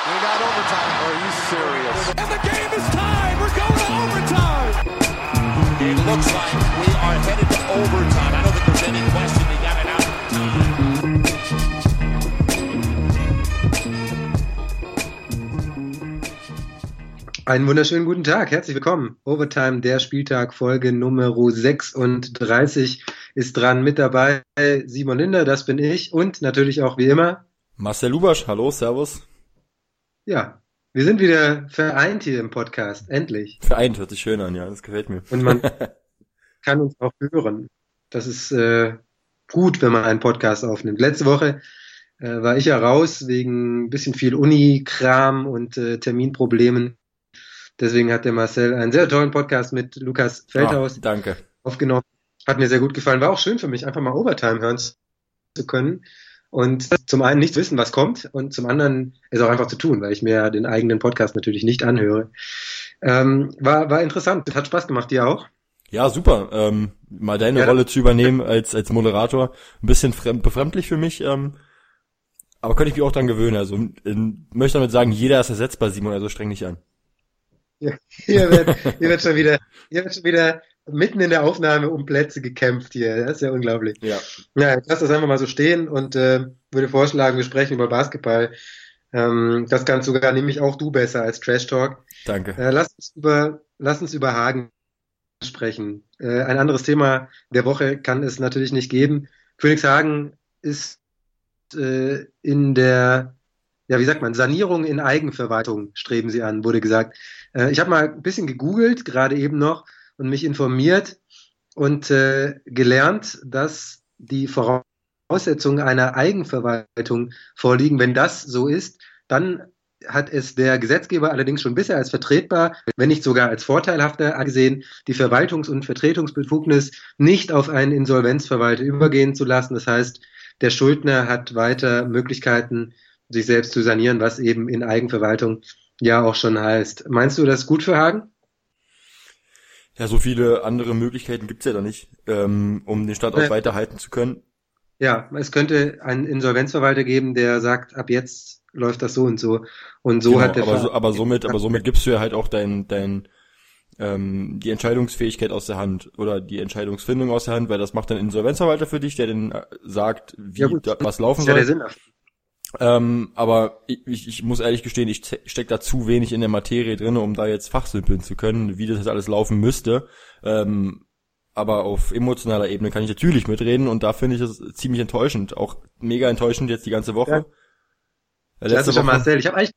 We got overtime. Are you serious? And the game is tied. We're going to overtime. It looks like we are headed to overtime. I don't think there's any question they got it out time. Einen wunderschönen guten Tag, herzlich willkommen. Overtime, der Spieltag, Folge Nummer 36 ist dran. Mit dabei Simon Linder, das bin ich und natürlich auch wie immer, Marcel Lubasch, hallo, servus. Ja, wir sind wieder vereint hier im Podcast, endlich. Vereint hört sich schön an, ja, das gefällt mir. Und man kann uns auch hören. Das ist äh, gut, wenn man einen Podcast aufnimmt. Letzte Woche äh, war ich ja raus wegen ein bisschen viel Uni-Kram und äh, Terminproblemen. Deswegen hat der Marcel einen sehr tollen Podcast mit Lukas Feldhaus Ah, danke. aufgenommen. Hat mir sehr gut gefallen. War auch schön für mich, einfach mal Overtime hören zu können. Und zum einen nicht zu wissen, was kommt, und zum anderen es auch einfach zu tun, weil ich mir den eigenen Podcast natürlich nicht anhöre. Ähm, war, war interessant, hat Spaß gemacht, dir auch. Ja, super. Ähm, mal deine Ja. Rolle zu übernehmen als, als Moderator. Ein bisschen fremd, befremdlich für mich, ähm, aber könnte ich mich auch dran gewöhnen. Also in, möchte damit sagen, jeder ist ersetzbar, Simon, also streng dich an. Ja, hier, wird, hier wird schon wieder, hier wird schon wieder mitten in der Aufnahme um Plätze gekämpft hier. Das ist ja unglaublich. Ja. Ja, ich lasse das einfach mal so stehen und äh, würde vorschlagen, wir sprechen über Basketball. Ähm, das kannst sogar nämlich auch du besser als Trash Talk. Danke. Äh, lass uns über, lass uns über Hagen sprechen. Äh, ein anderes Thema der Woche kann es natürlich nicht geben. Königshagen ist äh, in der, ja, wie sagt man, Sanierung in Eigenverwaltung streben sie an, wurde gesagt. Äh, ich habe mal ein bisschen gegoogelt, gerade eben noch, und mich informiert und äh, gelernt, dass die Voraussetzungen einer Eigenverwaltung vorliegen. Wenn das so ist, dann hat es der Gesetzgeber allerdings schon bisher als vertretbar, wenn nicht sogar als vorteilhafter angesehen, die Verwaltungs- und Vertretungsbefugnis nicht auf einen Insolvenzverwalter übergehen zu lassen. Das heißt, der Schuldner hat weiter Möglichkeiten, sich selbst zu sanieren, was eben in Eigenverwaltung ja auch schon heißt. Meinst du das gut für Hagen? Ja, so viele andere Möglichkeiten gibt's ja da nicht, ähm, um den Standort Ja. weiterhalten zu können. Ja, es könnte einen Insolvenzverwalter geben, der sagt, ab jetzt läuft das so und so. Und so Genau, hat der aber, so, aber somit, aber somit gibst du ja halt auch dein, dein, ähm, die Entscheidungsfähigkeit aus der Hand oder die Entscheidungsfindung aus der Hand, weil das macht dann Insolvenzverwalter für dich, der dann äh, sagt, wie Ja, da, was laufen ist ja Ähm, aber ich, ich, muss ehrlich gestehen, ich stecke da zu wenig in der Materie drin, um da jetzt fachsimpeln zu können, wie das jetzt alles laufen müsste. Ähm, aber auf emotionaler Ebene kann ich natürlich mitreden und da finde ich es ziemlich enttäuschend. Auch mega enttäuschend jetzt die ganze Woche. Ja. Äh, Letzte Klassischer Woche, Marcel. Ich habe eigentlich,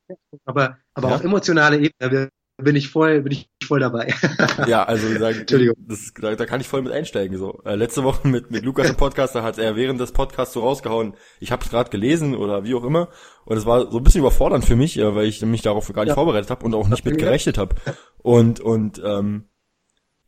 aber, aber Ja? auf emotionaler Ebene bin ich voll, bin ich voll dabei. ja, also Entschuldigung. das, da, da kann ich voll mit einsteigen. So äh, letzte Woche mit mit Lukas im Podcast, da hat er während des Podcasts so rausgehauen. Ich habe es gerade gelesen oder wie auch immer und es war so ein bisschen überfordernd für mich, äh, weil ich mich darauf gar nicht Ja. vorbereitet habe und auch nicht mit gerechnet habe. Und und ähm,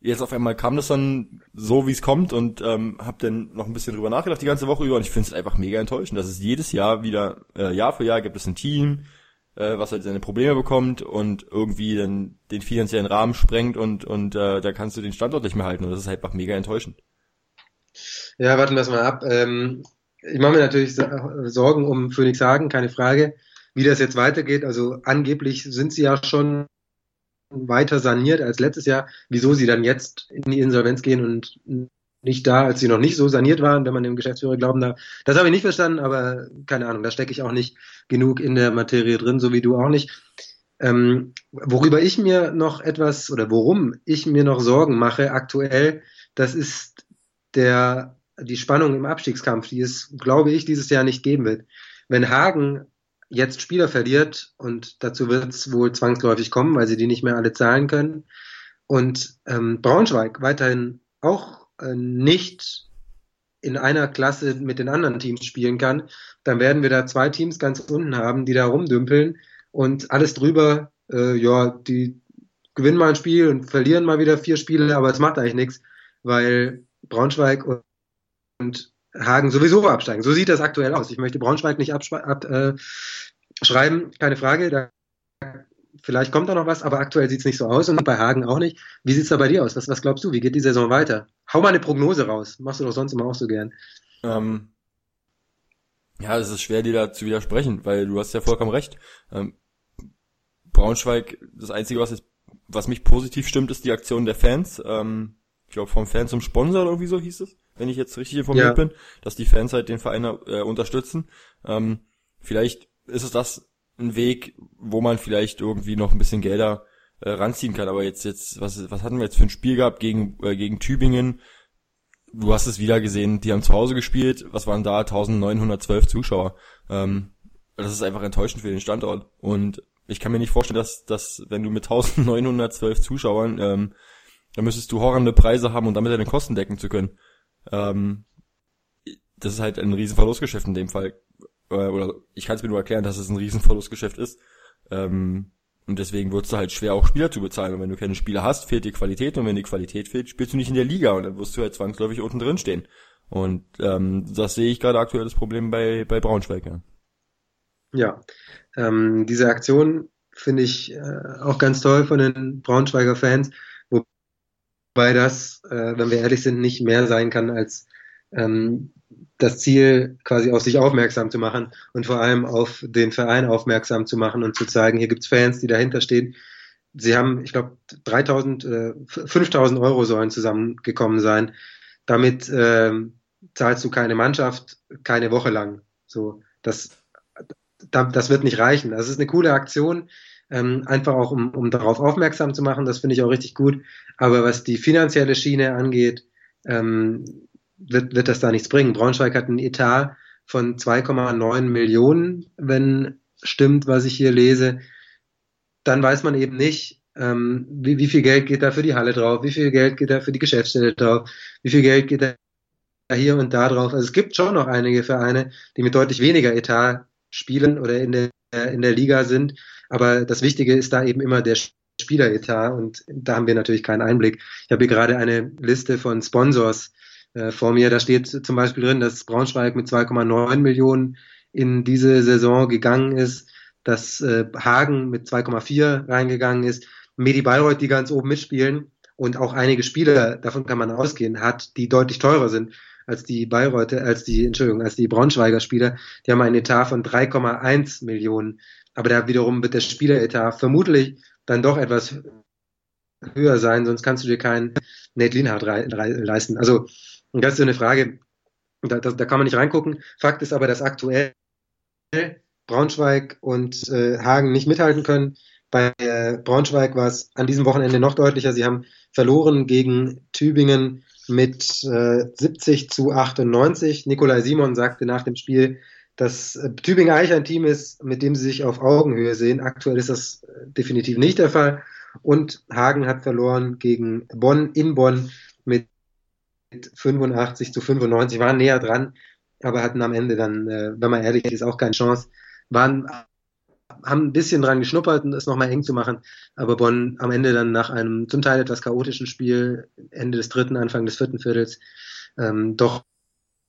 jetzt auf einmal kam das dann so, wie es kommt und ähm, habe dann noch ein bisschen drüber nachgedacht die ganze Woche über und ich finde es einfach mega enttäuschend, dass es jedes Jahr wieder äh, Jahr für Jahr gibt es ein Team, äh, was halt seine Probleme bekommt und irgendwie dann den finanziellen Rahmen sprengt und und äh, da kannst du den Standort nicht mehr halten und das ist halt einfach mega enttäuschend. Ja, warten wir das mal ab. Ähm, ich mache mir natürlich Sorgen um Phoenix Hagen, keine Frage, wie das jetzt weitergeht. Also angeblich sind sie ja schon weiter saniert als letztes Jahr. Wieso sie dann jetzt in die Insolvenz gehen und nicht da, als sie noch nicht so saniert waren, wenn man dem Geschäftsführer glauben darf. Das habe ich nicht verstanden, aber keine Ahnung, da stecke ich auch nicht genug in der Materie drin, so wie du auch nicht. Ähm, worüber ich mir noch etwas oder worum ich mir noch Sorgen mache aktuell, das ist der die Spannung im Abstiegskampf, die es, glaube ich, dieses Jahr nicht geben wird. Wenn Hagen jetzt Spieler verliert und dazu wird es wohl zwangsläufig kommen, weil sie die nicht mehr alle zahlen können und ähm, Braunschweig weiterhin auch nicht in einer Klasse mit den anderen Teams spielen kann, dann werden wir da zwei Teams ganz unten haben, die da rumdümpeln und alles drüber, äh, ja, die gewinnen mal ein Spiel und verlieren mal wieder vier Spiele, aber es macht eigentlich nichts, weil Braunschweig und, Hagen sowieso absteigen. So sieht das aktuell aus. Ich möchte Braunschweig nicht abschreiben, ab, äh, keine Frage. Da, vielleicht kommt da noch was, aber aktuell sieht es nicht so aus und bei Hagen auch nicht. Wie sieht's da bei dir aus? Was, was glaubst du? Wie geht die Saison weiter? Hau mal eine Prognose raus. Machst du doch sonst immer auch so gern. Ähm, ja, es ist schwer, dir da zu widersprechen, weil du hast ja vollkommen recht. Ähm, Braunschweig, das Einzige, was, jetzt, was mich positiv stimmt, ist die Aktion der Fans. Ähm, ich glaube, vom Fan zum Sponsor oder irgendwie so hieß es, wenn ich jetzt richtig informiert Ja. bin, dass die Fans halt den Verein äh, unterstützen. Ähm, vielleicht ist es das ein Weg, wo man vielleicht irgendwie noch ein bisschen Gelder äh, ranziehen kann. Aber jetzt, jetzt, was, was hatten wir jetzt für ein Spiel gehabt gegen, äh, gegen Tübingen? Du hast es wieder gesehen, die haben zu Hause gespielt. Was waren da? 1912 Zuschauer. Ähm, das ist einfach enttäuschend für den Standort. Und ich kann mir nicht vorstellen, dass, dass wenn du mit 1912 Zuschauern, ähm, dann müsstest du horrende Preise haben, um damit deine Kosten decken zu können. Ähm, das ist halt ein Riesenverlustgeschäft in dem Fall. Äh, Oder ich kann es mir nur erklären, dass es ein Riesenverlustgeschäft ist. Ähm, und deswegen wird es halt schwer, auch Spieler zu bezahlen. Und wenn du keine Spieler hast, fehlt dir Qualität. Und wenn die Qualität fehlt, spielst du nicht in der Liga. Und dann wirst du halt zwangsläufig unten drin stehen. Und ähm, das sehe ich gerade aktuell das Problem bei, bei Braunschweig. Ja. Ja, ähm, diese Aktion finde ich äh, auch ganz toll von den Braunschweiger Fans, wobei das, äh, wenn wir ehrlich sind, nicht mehr sein kann als ähm, das Ziel, quasi auf sich aufmerksam zu machen und vor allem auf den Verein aufmerksam zu machen und zu zeigen, hier gibt's Fans, die dahinter stehen. Sie haben, ich glaube, 3000, äh, 5000 Euro sollen zusammengekommen sein. Damit ähm, zahlst du keine Mannschaft keine Woche lang. So, das da, das wird nicht reichen. Das ist eine coole Aktion, ähm, einfach auch um, um darauf aufmerksam zu machen. Das finde ich auch richtig gut. Aber was die finanzielle Schiene angeht, ähm, wird, wird das da nichts bringen. Braunschweig hat einen Etat von 2,9 Millionen, wenn stimmt, was ich hier lese. Dann weiß man eben nicht, ähm, wie, wie viel Geld geht da für die Halle drauf, wie viel Geld geht da für die Geschäftsstelle drauf, wie viel Geld geht da hier und da drauf. Also es gibt schon noch einige Vereine, die mit deutlich weniger Etat spielen oder in der, in der Liga sind. Aber das Wichtige ist da eben immer der Spieleretat und da haben wir natürlich keinen Einblick. Ich habe hier gerade eine Liste von Sponsors äh, vor mir. Da steht zum Beispiel drin, dass Braunschweig mit 2,9 Millionen in diese Saison gegangen ist, dass äh, Hagen mit 2,4 reingegangen ist, Medi Bayreuth, die ganz oben mitspielen und auch einige Spieler, davon kann man ausgehen, hat, die deutlich teurer sind als die Bayreuther, als die, Entschuldigung, als die Braunschweiger Spieler. Die haben einen Etat von 3,1 Millionen. Aber da wiederum wird der Spieleretat vermutlich dann doch etwas höher sein, sonst kannst du dir keinen Nate Lienhardt leisten. Also, das ist so eine Frage, da, da, da kann man nicht reingucken. Fakt ist aber, dass aktuell Braunschweig und äh, Hagen nicht mithalten können. Bei äh, Braunschweig war es an diesem Wochenende noch deutlicher. Sie haben verloren gegen Tübingen mit äh, 70 zu 98. Nikolai Simon sagte nach dem Spiel, dass äh, Tübingen eigentlich ein Team ist, mit dem sie sich auf Augenhöhe sehen. Aktuell ist das äh, definitiv nicht der Fall. Und Hagen hat verloren gegen Bonn in Bonn mit 85 zu 95, waren näher dran, aber hatten am Ende dann, äh, wenn man ehrlich ist, auch keine Chance. Waren, haben ein bisschen dran geschnuppert, es nochmal eng zu machen, aber Bonn am Ende dann nach einem zum Teil etwas chaotischen Spiel, Ende des dritten, Anfang des vierten Viertels, ähm, doch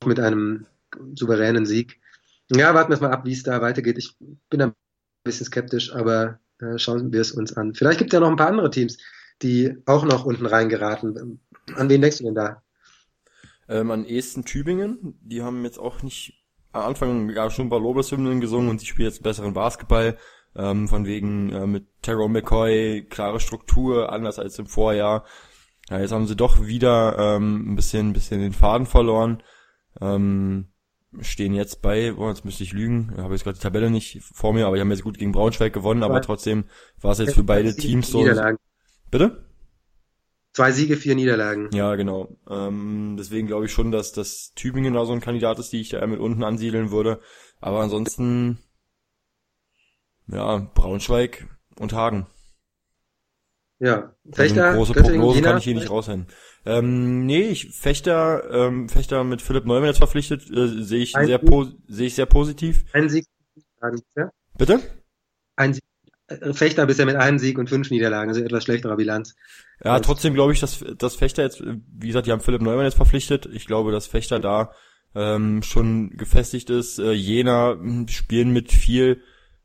mit einem souveränen Sieg. Ja, warten wir mal ab, wie es da weitergeht. Ich bin ein bisschen skeptisch, aber äh, schauen wir es uns an. Vielleicht gibt es ja noch ein paar andere Teams, die auch noch unten reingeraten. An wen denkst du denn da? Ähm, an ehesten Tübingen, die haben jetzt auch nicht am Anfang gab schon ein paar Lobeshymnen gesungen und sie spielen jetzt besseren Basketball. Ähm, von wegen äh, mit Terrell McCoy, klare Struktur, anders als im Vorjahr. Ja, jetzt haben sie doch wieder ähm, ein bisschen, ein bisschen den Faden verloren. Ähm, stehen jetzt bei, oh, jetzt müsste ich lügen, ich habe jetzt gerade die Tabelle nicht vor mir, aber die haben jetzt gut gegen Braunschweig gewonnen, aber trotzdem war es jetzt für beide Teams so. Bitte? Zwei Siege, vier Niederlagen. Ja, genau. Ähm, deswegen glaube ich schon, dass das Tübingen da so ein Kandidat ist, die ich da mit unten ansiedeln würde. Aber ansonsten, ja, Braunschweig und Hagen. Ja, Also Fechter, eine große Göttingen, Prognose Jena. kann ich hier nicht raushängen. Ähm, nee, ich Fechter, ähm, Fechter mit Philipp Neumann jetzt verpflichtet, äh, sehe ich Ein sehr sehe ich sehr positiv. Ein Sieg, ja? Bitte? ein Sieg. Äh, Fechter bisher mit einem Sieg und fünf Niederlagen, also etwas schlechterer Bilanz. Ja, Ja. trotzdem glaube ich, dass, dass Fechter jetzt, wie gesagt, die haben Philipp Neumann jetzt verpflichtet. Ich glaube, dass Fechter da ähm, schon gefestigt ist. Äh, Jena mh, spielen mit viel,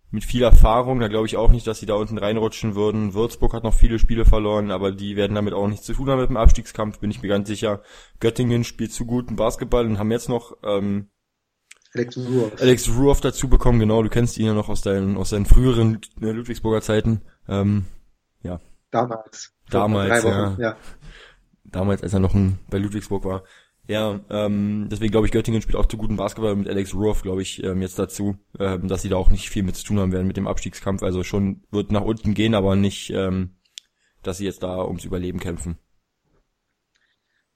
mit viel Erfahrung. Da glaube ich auch nicht, dass sie da unten reinrutschen würden. Würzburg hat noch viele Spiele verloren, aber die werden damit auch nichts zu tun haben mit dem Abstiegskampf, bin ich mir ganz sicher. Göttingen spielt zu guten Basketball und haben jetzt noch ähm, Alex Ruhr. Alex Ruoff dazu bekommen, genau, du kennst ihn ja noch aus deinen, aus deinen früheren äh, Ludwigsburger Zeiten. Ähm, ja. Damals. Damals, Wochen, ja. ja. Damals, als er noch ein, bei Ludwigsburg war. Ja, ähm, deswegen glaube ich, Göttingen spielt auch zu guten Basketball mit Alex Ruoff, glaube ich, ähm, jetzt dazu, ähm, dass sie da auch nicht viel mit zu tun haben werden mit dem Abstiegskampf. Also schon wird nach unten gehen, aber nicht, ähm, dass sie jetzt da ums Überleben kämpfen.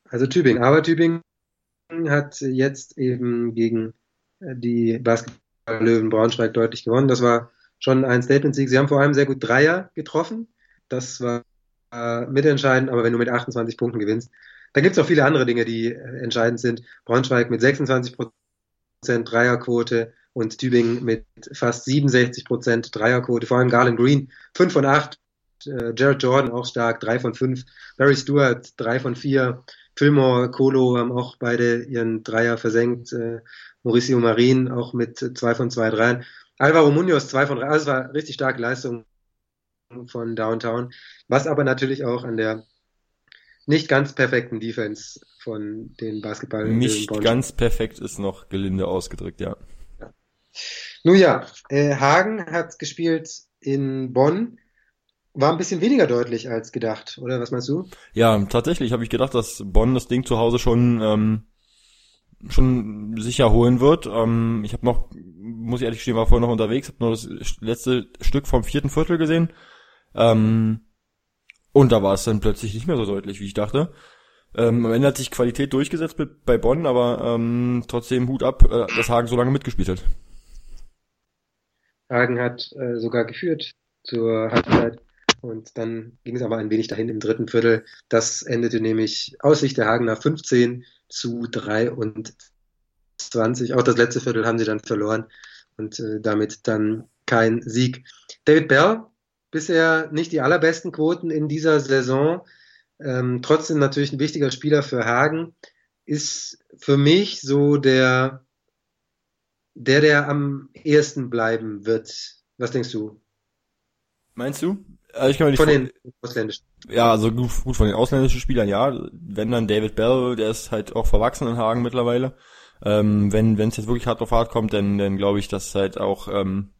Also Tübingen. Aber Tübingen hat jetzt eben gegen die Basketball-Löwen Braunschweig deutlich gewonnen. Das war schon ein Statement-Sieg. Sie haben vor allem sehr gut Dreier getroffen. Das war äh, mitentscheidend, aber wenn du mit 28 Punkten gewinnst, da gibt es auch viele andere Dinge, die äh, entscheidend sind. Braunschweig mit 26 Prozent Dreierquote und Tübingen mit fast 67 Prozent Dreierquote. Vor allem Garland Green 5 von 8, äh, Jared Jordan auch stark 3 von 5, Barry Stewart 3 von 4, Fillmore, Kolo haben auch beide ihren Dreier versenkt, äh, Mauricio Marin auch mit 2 von 2 Dreiern. Alvaro Munoz 2 von 3, also es war richtig starke Leistung von Downtown, was aber natürlich auch an der nicht ganz perfekten Defense von den Basketball. Nicht ganz perfekt ist noch gelinde ausgedrückt, ja. ja. Nun ja, äh, Hagen hat gespielt in Bonn. War ein bisschen weniger deutlich als gedacht, oder was meinst du? Ja, tatsächlich habe ich gedacht, dass Bonn das Ding zu Hause schon ähm, schon sicher holen wird. Ähm, ich habe noch, muss ich ehrlich stehen, war vorher noch unterwegs, habe nur das letzte Stück vom vierten Viertel gesehen. Ähm, und da war es dann plötzlich nicht mehr so deutlich, wie ich dachte. Ähm, am Ende hat sich Qualität durchgesetzt bei Bonn, aber ähm, trotzdem Hut ab, äh, dass Hagen so lange mitgespielt hat. Hagen hat äh, sogar geführt zur Halbzeit und dann ging es aber ein wenig dahin im dritten Viertel. Das endete nämlich aus Sicht der Hagener 15 zu 23. Auch das letzte Viertel haben sie dann verloren und äh, damit dann kein Sieg. David Bell bisher nicht die allerbesten Quoten in dieser Saison. Ähm, trotzdem natürlich ein wichtiger Spieler für Hagen. Ist für mich so der, der, der am ehesten bleiben wird. Was denkst du? Meinst du? Also ich kann mir von den ausländischen. Ja, also gut, gut von den ausländischen Spielern, ja. Wenn dann David Bell, der ist halt auch verwachsen in Hagen mittlerweile. Ähm, wenn wenn es jetzt wirklich hart auf hart kommt, dann, dann glaube ich, dass halt auch ähm,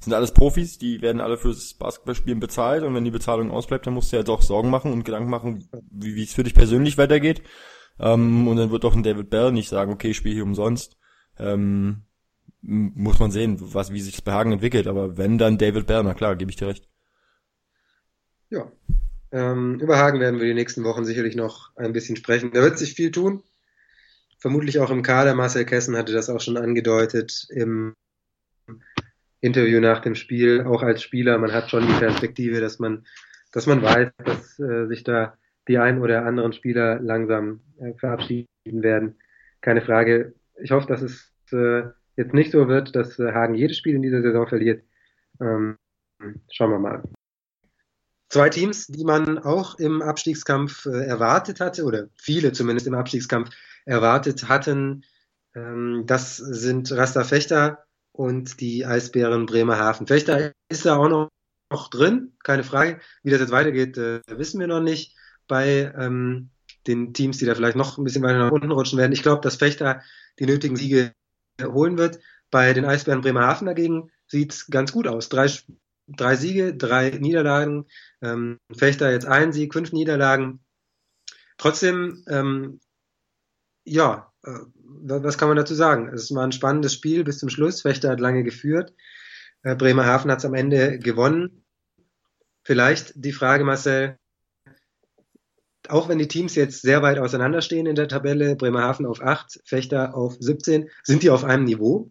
sind alles Profis, die werden alle fürs Basketballspielen bezahlt und wenn die Bezahlung ausbleibt, dann musst du ja doch Sorgen machen und Gedanken machen, wie, wie es für dich persönlich weitergeht. Ähm, und dann wird doch ein David Bell nicht sagen, okay, ich spiele hier umsonst. Ähm, muss man sehen, was, wie sich das bei Hagen entwickelt. Aber wenn, dann David Bell, na klar, gebe ich dir recht. Ja. Ähm, über Hagen werden wir die nächsten Wochen sicherlich noch ein bisschen sprechen. Da wird sich viel tun. Vermutlich auch im Kader. Marcel Kessen hatte das auch schon angedeutet im Interview nach dem Spiel, auch als Spieler, man hat schon die Perspektive, dass man, dass man weiß, dass äh, sich da die ein oder anderen Spieler langsam äh, verabschieden werden. Keine Frage. Ich hoffe, dass es äh, jetzt nicht so wird, dass äh, Hagen jedes Spiel in dieser Saison verliert. Ähm, schauen wir mal. Zwei Teams, die man auch im Abstiegskampf äh, erwartet hatte, oder viele zumindest im Abstiegskampf erwartet hatten, ähm, das sind Rasta Fechter und die Eisbären Bremerhaven. Fechter ist da auch noch, noch drin, keine Frage. Wie das jetzt weitergeht, äh, wissen wir noch nicht. Bei ähm, den Teams, die da vielleicht noch ein bisschen weiter nach unten rutschen werden. Ich glaube, dass Fechter die nötigen Siege holen wird. Bei den Eisbären Bremerhaven dagegen sieht es ganz gut aus. Drei, drei Siege, drei Niederlagen. Ähm, Fechter jetzt ein Sieg, fünf Niederlagen. Trotzdem, ähm, ja, äh, was kann man dazu sagen? Es war ein spannendes Spiel bis zum Schluss. Fechter hat lange geführt. Äh, Bremerhaven hat es am Ende gewonnen. Vielleicht die Frage, Marcel, auch wenn die Teams jetzt sehr weit auseinanderstehen in der Tabelle, Bremerhaven auf 8, Fechter auf 17, sind die auf einem Niveau?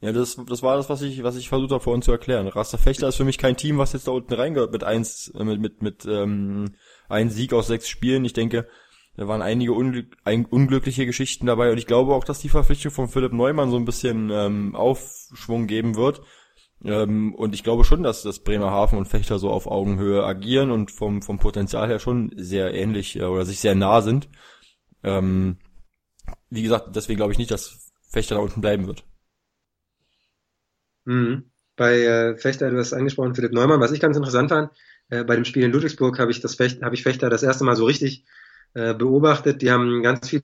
Ja, das, das war das, was ich, was ich versucht habe vorhin zu erklären. Raster Fechter ist für mich kein Team, was jetzt da unten reingehört mit eins, mit, mit, mit ähm, ein Sieg aus sechs Spielen. Ich denke, da waren einige unglück ein, unglückliche Geschichten dabei und ich glaube auch, dass die Verpflichtung von Philipp Neumann so ein bisschen ähm, Aufschwung geben wird. Ähm, und ich glaube schon, dass das Bremerhaven und Fechter so auf Augenhöhe agieren und vom, vom Potenzial her schon sehr ähnlich äh, oder sich sehr nah sind. Ähm, wie gesagt, deswegen glaube ich nicht, dass Fechter da unten bleiben wird. Mhm. Bei äh, Fechter, du hast angesprochen, Philipp Neumann, was ich ganz interessant fand, äh, bei dem Spiel in Ludwigsburg habe ich das Fecht, habe ich Fechter das erste Mal so richtig äh, beobachtet. Die haben ganz viele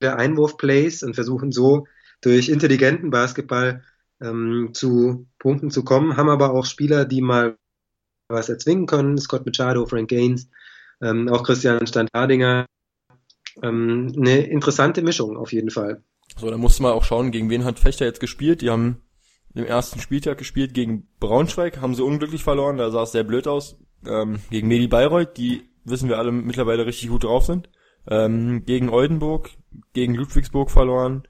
Einwurfplays und versuchen so durch intelligenten Basketball ähm, zu Punkten zu kommen, haben aber auch Spieler, die mal was erzwingen können. Scott Machado, Frank Gaines, ähm, auch Christian Standhardinger. Ähm, eine interessante Mischung auf jeden Fall. So, da musste man auch schauen, gegen wen hat Fechter jetzt gespielt. Die haben im ersten Spieltag gespielt gegen Braunschweig, haben sie unglücklich verloren, da sah es sehr blöd aus. Ähm, gegen Medi Bayreuth, die wissen wir alle mittlerweile richtig gut drauf sind. Ähm, gegen Oldenburg, gegen Ludwigsburg verloren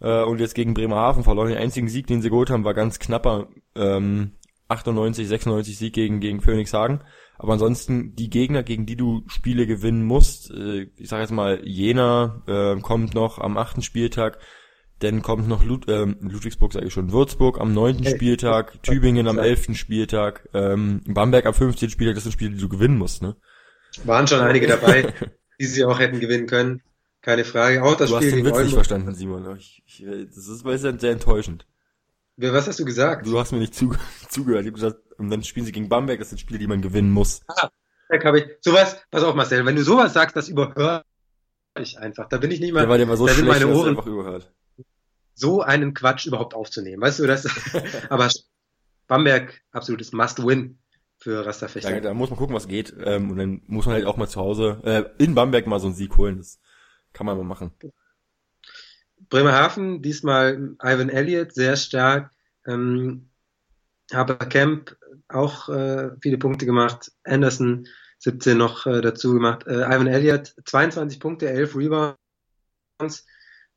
äh, und jetzt gegen Bremerhaven verloren. Den einzigen Sieg, den sie geholt haben, war ganz knapper ähm, 98, 96 Sieg gegen, gegen Phoenix Hagen. Aber ansonsten die Gegner, gegen die du Spiele gewinnen musst, äh, ich sage jetzt mal, Jena äh, kommt noch am achten Spieltag, dann kommt noch Lud äh, Ludwigsburg, sage ich schon, Würzburg am neunten. Spieltag, Tübingen am elften Spieltag, ähm, Bamberg am fünfzehnten Spieltag, das sind Spiele, die du gewinnen musst, ne? Waren schon einige dabei, die sie auch hätten gewinnen können. Keine Frage. Auch das du Spiel hast den Witz nicht verstanden, Simon. Ich, ich, das ist, das ist sehr enttäuschend. Was hast du gesagt? Du hast mir nicht zu, zugehört. Ich hab gesagt, und dann spielen sie gegen Bamberg, das sind Spiele, die man gewinnen muss. Ah, habe ich. Sowas, pass auf Marcel, wenn du sowas sagst, das überhöre ich einfach. Da bin ich nicht mal, der war der war so da sind meine Ohren einfach überhört. So einen Quatsch überhaupt aufzunehmen. Weißt du, das, aber Bamberg, absolutes Must-Win für Rasterfechter. Da, da muss man gucken, was geht. Ähm, und dann muss man halt auch mal zu Hause äh, in Bamberg mal so einen Sieg holen. Das kann man mal machen. Bremerhaven, diesmal Ivan Elliott, sehr stark. Ähm, Harper Camp auch äh, viele Punkte gemacht. Anderson 17 noch äh, dazu gemacht. Äh, Ivan Elliott 22 Punkte, 11 Rebounds.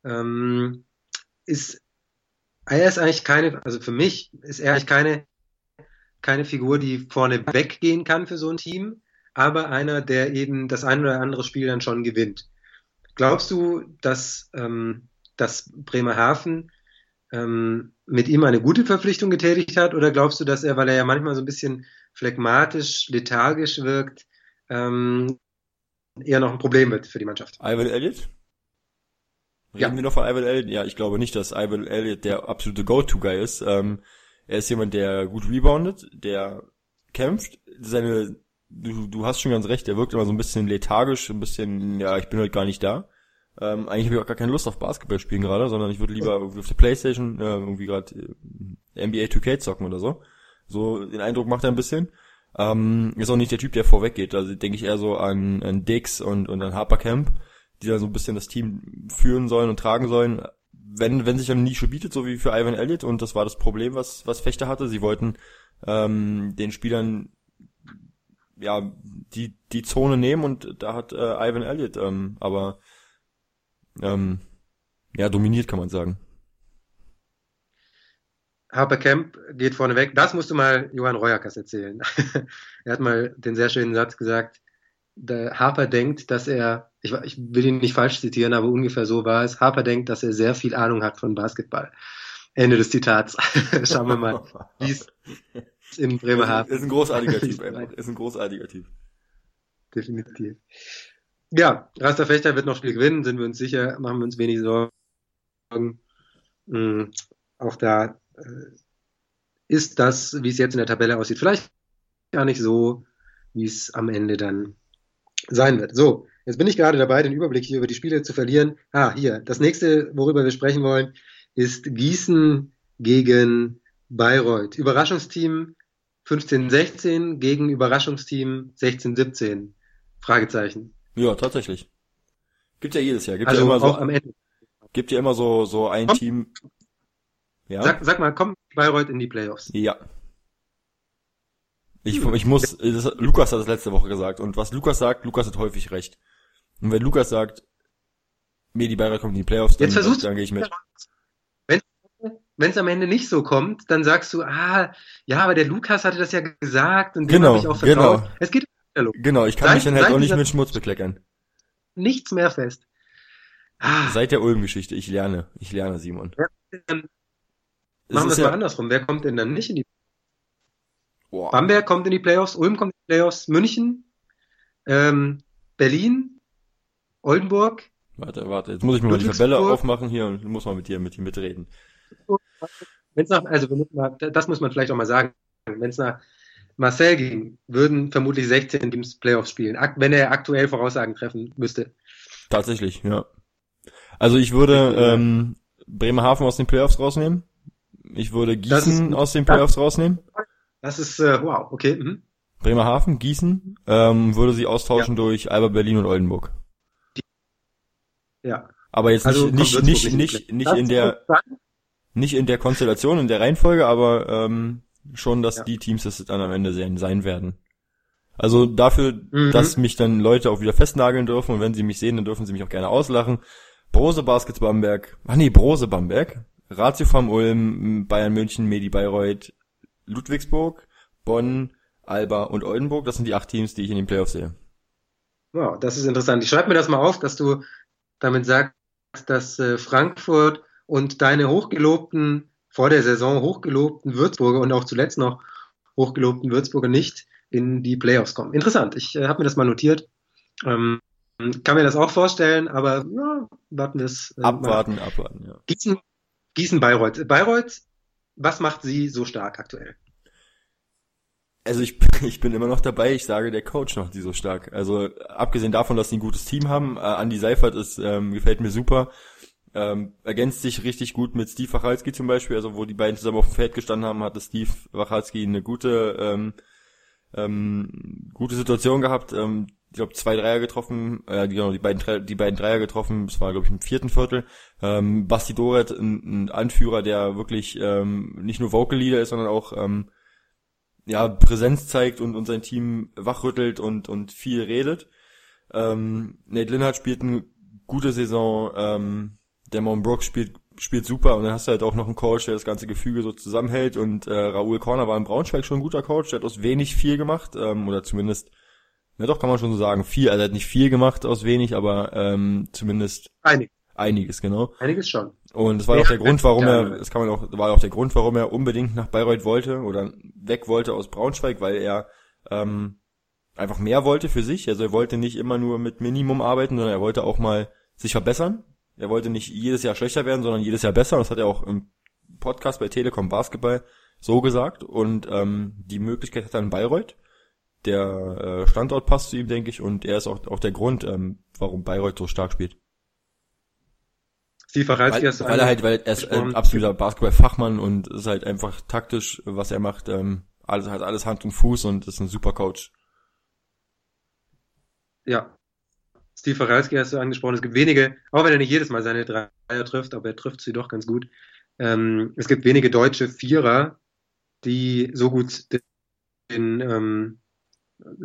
Ähm, ist er ist eigentlich keine, also für mich ist er eigentlich keine keine Figur, die vorne weggehen kann für so ein Team, aber einer, der eben das ein oder andere Spiel dann schon gewinnt. Glaubst du, dass, ähm, dass Bremerhaven ähm, mit ihm eine gute Verpflichtung getätigt hat? Oder glaubst du, dass er, weil er ja manchmal so ein bisschen phlegmatisch, lethargisch wirkt, ähm, eher noch ein Problem wird für die Mannschaft? Ivan Elliott? Reden ja. wir noch von Ivan Elliott? Ja, ich glaube nicht, dass Ivan Elliott der absolute Go-To-Guy ist. Ähm, er ist jemand, der gut reboundet, der kämpft. Seine, du, du hast schon ganz recht, der wirkt immer so ein bisschen lethargisch, ein bisschen, ja, ich bin heute gar nicht da. Ähm, eigentlich habe ich auch gar keine Lust auf Basketball spielen gerade, sondern ich würde lieber auf der Playstation äh, irgendwie gerade äh, NBA 2K zocken oder so. So den Eindruck macht er ein bisschen. Ähm, ist auch nicht der Typ, der vorweggeht. Also denke ich eher so an, an Dix und, und an Harper Camp, die da so ein bisschen das Team führen sollen und tragen sollen wenn, wenn sich eine Nische bietet, so wie für Ivan Elliott, und das war das Problem, was, was Fechter hatte, sie wollten ähm, den Spielern ja die, die Zone nehmen und da hat äh, Ivan Elliott ähm, aber ähm, ja dominiert, kann man sagen. Harper Camp geht vorne weg. Das du mal Johann Reuerkas erzählen. er hat mal den sehr schönen Satz gesagt, Harper denkt, dass er, ich, ich, will ihn nicht falsch zitieren, aber ungefähr so war es, Harper denkt, dass er sehr viel Ahnung hat von Basketball. Ende des Zitats. Schauen wir mal, wie es in Bremerhaven. Ist ein großartiger Typ, einfach. Ist ein großartiger Typ. Definitiv. Ja, Rasta Fechter wird noch Spiel gewinnen, sind wir uns sicher, machen wir uns wenig Sorgen. Mhm. Auch da äh, ist das, wie es jetzt in der Tabelle aussieht, vielleicht gar nicht so, wie es am Ende dann sein wird. So, jetzt bin ich gerade dabei, den Überblick hier über die Spiele zu verlieren. Ah, hier, das nächste, worüber wir sprechen wollen, ist Gießen gegen Bayreuth. Überraschungsteam 15-16 gegen Überraschungsteam 16-17. Fragezeichen. Ja, tatsächlich. Gibt ja jedes Jahr. Gibt also ja immer auch so, am Ende. Gibt ja immer so, so ein Komm. Team. Ja. Sag, sag mal, kommt Bayreuth in die Playoffs? Ja. Ich, ich muss, das, Lukas hat das letzte Woche gesagt. Und was Lukas sagt, Lukas hat häufig recht. Und wenn Lukas sagt, mir die Bayreuth kommt in die Playoffs, dann, versuchst dann gehe ich mit. Wenn es am Ende nicht so kommt, dann sagst du, ah, ja, aber der Lukas hatte das ja gesagt und dem Genau, habe ich auch vertraut. genau. Es geht um Genau, ich kann Seit- mich dann halt auch nicht mit Schmutz bekleckern. nichts mehr fest. Ah, Seit der Ulm-Geschichte, ich lerne, ich lerne, Simon. dann Es machen wir es mal ja, andersrum. Wer kommt denn dann nicht in die boah, Bamberg kommt in die Playoffs, Ulm kommt in die Playoffs, München, ähm, Berlin, Oldenburg. warte, warte, jetzt muss ich mir mal die. Tabelle aufmachen hier und muss mal mit dir, mit dir mitreden. Wenn's nach, also das muss man vielleicht auch mal sagen. Wenn es nach Marcel ging, würden vermutlich 16 Teams Playoffs spielen, wenn er aktuell Voraussagen treffen müsste. Tatsächlich, ja. Also ich würde ähm, Bremerhaven aus den Playoffs rausnehmen. Ich würde Gießen aus den Playoffs rausnehmen. Das ist, äh, wow, okay. Mhm. Bremerhaven, Gießen, ähm, würde sie austauschen ja. durch Alba Berlin und Oldenburg. Ja. Aber jetzt also nicht, nicht, nicht, nicht, nicht in der, nicht in der Konstellation, in der Reihenfolge, aber ähm, schon, dass ja. die Teams das dann am Ende sein, sein werden. Also dafür, mhm. dass mich dann Leute auch wieder festnageln dürfen und wenn sie mich sehen, dann dürfen sie mich auch gerne auslachen. Brose Baskets Bamberg, ach nee, Brose Bamberg, Ratio vom Ulm, Bayern München, Medi Bayreuth, Ludwigsburg, Bonn, Alba und Oldenburg, das sind die acht Teams, die ich in den Playoffs sehe. Wow, das ist interessant. Ich schreibe mir das mal auf, dass du damit sagst, dass äh, Frankfurt und deine hochgelobten, vor der Saison hochgelobten Würzburger und auch zuletzt noch hochgelobten Würzburger nicht in die Playoffs kommen. Interessant, ich äh, habe mir das mal notiert. Ähm, kann mir das auch vorstellen, aber ja, warten wir es. Äh, abwarten, mal. abwarten, ja. Gießen, Gießen Bayreuth. Bayreuth, was macht sie so stark aktuell? Also ich, ich bin immer noch dabei, ich sage, der Coach macht sie so stark. Also abgesehen davon, dass sie ein gutes Team haben, äh, Andy Seifert ist, ähm, gefällt mir super. Ähm, ergänzt sich richtig gut mit Steve Wachalski zum Beispiel, also wo die beiden zusammen auf dem Feld gestanden haben, hatte Steve Wachalski eine gute ähm, ähm, gute Situation gehabt. Ähm, ich glaube zwei Dreier getroffen, äh, genau die beiden die beiden Dreier getroffen. Das war glaube ich im vierten Viertel. Ähm, Basti Doret, ein, ein Anführer, der wirklich ähm, nicht nur Vocal Leader ist, sondern auch ähm, ja Präsenz zeigt und, und sein Team wachrüttelt und und viel redet. Ähm, Nate Linhardt spielt eine gute Saison. Ähm, Damon Brooks spielt spielt super und dann hast du halt auch noch einen Coach, der das ganze Gefüge so zusammenhält und äh, Raoul Corner war in Braunschweig schon ein guter Coach, der hat aus wenig viel gemacht ähm, oder zumindest, na doch kann man schon so sagen, viel, also er hat nicht viel gemacht aus wenig, aber ähm, zumindest Einig. einiges, genau. Einiges schon. Und das war auch der Grund, warum er, das kann man auch, war auch der Grund, warum er unbedingt nach Bayreuth wollte oder weg wollte aus Braunschweig, weil er ähm, einfach mehr wollte für sich. Also er wollte nicht immer nur mit Minimum arbeiten, sondern er wollte auch mal sich verbessern er wollte nicht jedes Jahr schlechter werden, sondern jedes Jahr besser. Das hat er auch im Podcast bei Telekom Basketball so gesagt. Und ähm, die Möglichkeit hat er in Bayreuth. Der äh, Standort passt zu ihm, denke ich, und er ist auch, auch der Grund, ähm, warum Bayreuth so stark spielt. Steve Wachalski weil, weil er halt, weil er ist ein absoluter Basketball-Fachmann und ist halt einfach taktisch, was er macht, ähm, alles hat alles Hand und Fuß und ist ein super Coach. Ja, Steve Faralski hast du angesprochen. Es gibt wenige, auch wenn er nicht jedes Mal seine Dreier trifft, aber er trifft sie doch ganz gut. Ähm, es gibt wenige deutsche Vierer, die so gut den, ähm,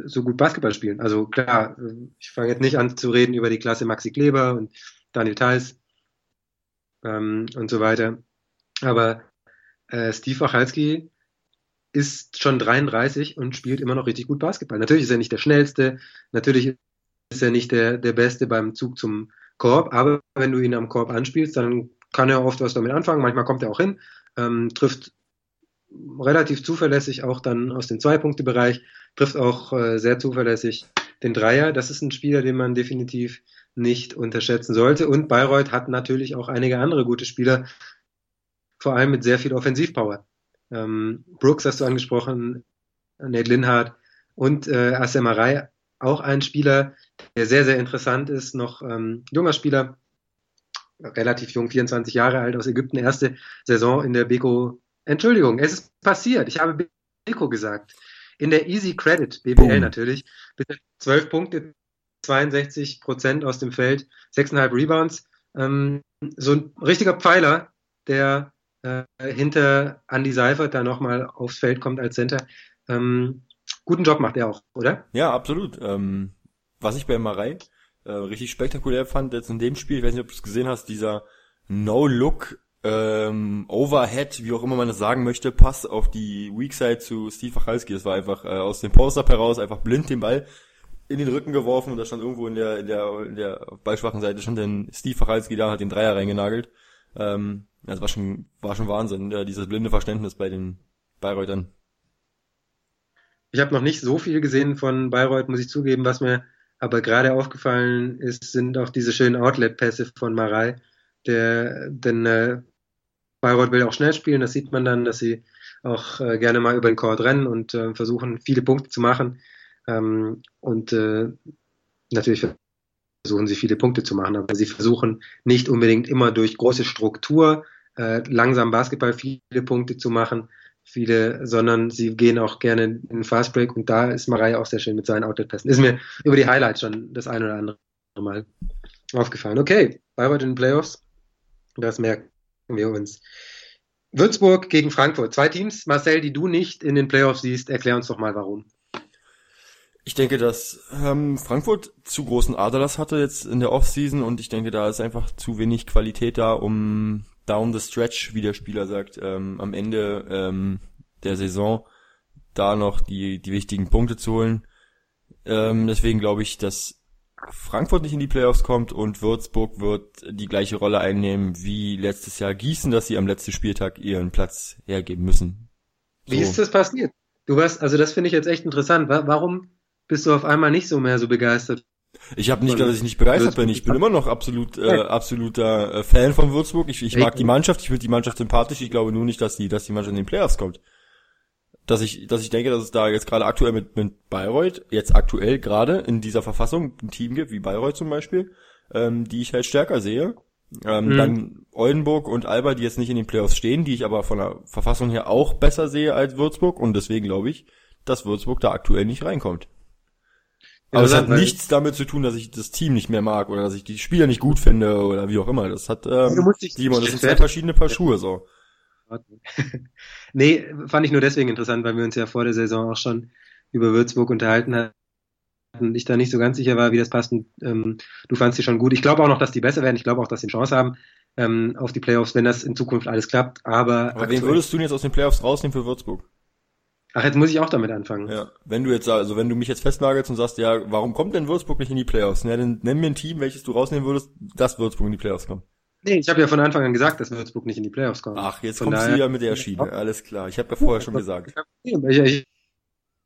so gut Basketball spielen. Also klar, ich fange jetzt nicht an zu reden über die Klasse Maxi Kleber und Daniel Theiss ähm, und so weiter. Aber äh, Steve Wachalski ist schon 33 und spielt immer noch richtig gut Basketball. Natürlich ist er nicht der schnellste, natürlich ist er nicht der, der Beste beim Zug zum Korb, aber wenn du ihn am Korb anspielst, dann kann er oft was damit anfangen. Manchmal kommt er auch hin, ähm, trifft relativ zuverlässig auch dann aus dem Zwei-Punkte-Bereich, trifft auch äh, sehr zuverlässig den Dreier. Das ist ein Spieler, den man definitiv nicht unterschätzen sollte. Und Bayreuth hat natürlich auch einige andere gute Spieler, vor allem mit sehr viel Offensivpower. Ähm, Brooks hast du angesprochen, Nate Linhardt und äh, Asemarei, auch ein Spieler, der sehr, sehr interessant ist, noch ähm, junger Spieler, relativ jung, 24 Jahre alt aus Ägypten, erste Saison in der Beko. Entschuldigung, es ist passiert. Ich habe Beko gesagt. In der Easy Credit, BBL Boom. natürlich, bitte 12 Punkte, 62 Prozent aus dem Feld, 6,5 Rebounds. Ähm, so ein richtiger Pfeiler, der äh, hinter Andy Seifert da nochmal aufs Feld kommt als Center. Ähm, guten Job macht er auch, oder? Ja, absolut. Ähm, was ich bei Marei äh, richtig spektakulär fand jetzt in dem Spiel, ich weiß nicht, ob du es gesehen hast, dieser No-Look ähm, Overhead, wie auch immer man das sagen möchte, Pass auf die Weakside zu Steve Wachalski. Das war einfach äh, aus dem Post-Up heraus einfach blind den Ball in den Rücken geworfen und da stand irgendwo in der in der in der ballschwachen Seite schon den Steve Wachalski da hat den Dreier reingenagelt. Ähm, das war schon war schon Wahnsinn, ja, dieses blinde Verständnis bei den Bayreutern. Ich habe noch nicht so viel gesehen von Bayreuth, muss ich zugeben. Was mir aber gerade aufgefallen ist, sind auch diese schönen Outlet-Pässe von Marei. Der, denn äh, Bayreuth will auch schnell spielen, das sieht man dann, dass sie auch äh, gerne mal über den Court rennen und äh, versuchen, viele Punkte zu machen. Ähm, und äh, natürlich versuchen sie viele Punkte zu machen, aber sie versuchen nicht unbedingt immer durch große Struktur äh, langsam Basketball viele Punkte zu machen, viele, sondern sie gehen auch gerne in den Fastbreak und da ist Marei auch sehr schön mit seinen Outlet-Pässen. Ist mir über die Highlights schon das ein oder andere Mal aufgefallen. Okay, Bayreuth in den Playoffs, das merken wir uns. Würzburg gegen Frankfurt. Zwei Teams, Marcel, die du nicht in den Playoffs siehst. Erklär uns doch mal, warum. Ich denke, dass ähm, Frankfurt zu großen Aderlass hatte jetzt in der Offseason und ich denke, da ist einfach zu wenig Qualität da, um down the stretch, wie der Spieler sagt, ähm, am Ende ähm, der Saison da noch die, die wichtigen Punkte zu holen. Ähm, deswegen glaube ich, dass Frankfurt nicht in die Playoffs kommt und Würzburg wird die gleiche Rolle einnehmen wie letztes Jahr Gießen, dass sie am letzten Spieltag ihren Platz hergeben müssen. So. Wie ist das passiert? Du warst, also das finde ich jetzt echt interessant. Warum bist du auf einmal nicht so mehr so begeistert? Ich habe nicht dass ich nicht begeistert bin. Ich bin immer noch absolut äh, absoluter äh, Fan von Würzburg. Ich, ich mag die Mannschaft, ich finde die Mannschaft sympathisch. Ich glaube nur nicht, dass die, dass die Mannschaft in den Playoffs kommt. Dass ich, dass ich denke, dass es da jetzt gerade aktuell mit, mit Bayreuth, jetzt aktuell gerade in dieser Verfassung ein Team gibt, wie Bayreuth zum Beispiel, ähm, die ich halt stärker sehe. Ähm, mhm. Dann Oldenburg und Alba, die jetzt nicht in den Playoffs stehen, die ich aber von der Verfassung her auch besser sehe als Würzburg und deswegen glaube ich, dass Würzburg da aktuell nicht reinkommt. Aber es hat nichts damit zu tun, dass ich das Team nicht mehr mag oder dass ich die Spieler nicht gut finde oder wie auch immer. Das hat ähm, Simon, das sind zwei verschiedene Paar Schuhe so. nee, fand ich nur deswegen interessant, weil wir uns ja vor der Saison auch schon über Würzburg unterhalten hatten. Ich da nicht so ganz sicher war, wie das passt. Und, ähm, du fandst sie schon gut. Ich glaube auch noch, dass die besser werden. Ich glaube auch, dass sie eine Chance haben ähm, auf die Playoffs, wenn das in Zukunft alles klappt. Aber, Aber wen würdest du denn jetzt aus den Playoffs rausnehmen für Würzburg? Ach, jetzt muss ich auch damit anfangen. Ja, wenn du jetzt, also wenn du mich jetzt festnagelst und sagst, ja, warum kommt denn Würzburg nicht in die Playoffs? Ja, dann nenn mir ein Team, welches du rausnehmen würdest, dass Würzburg in die Playoffs kommt. Nee, ich habe ja von Anfang an gesagt, dass Würzburg nicht in die Playoffs kommt. Ach, jetzt von daher, du ja mit der Schiene, alles klar. Ich habe ja vorher schon gesagt. Ich,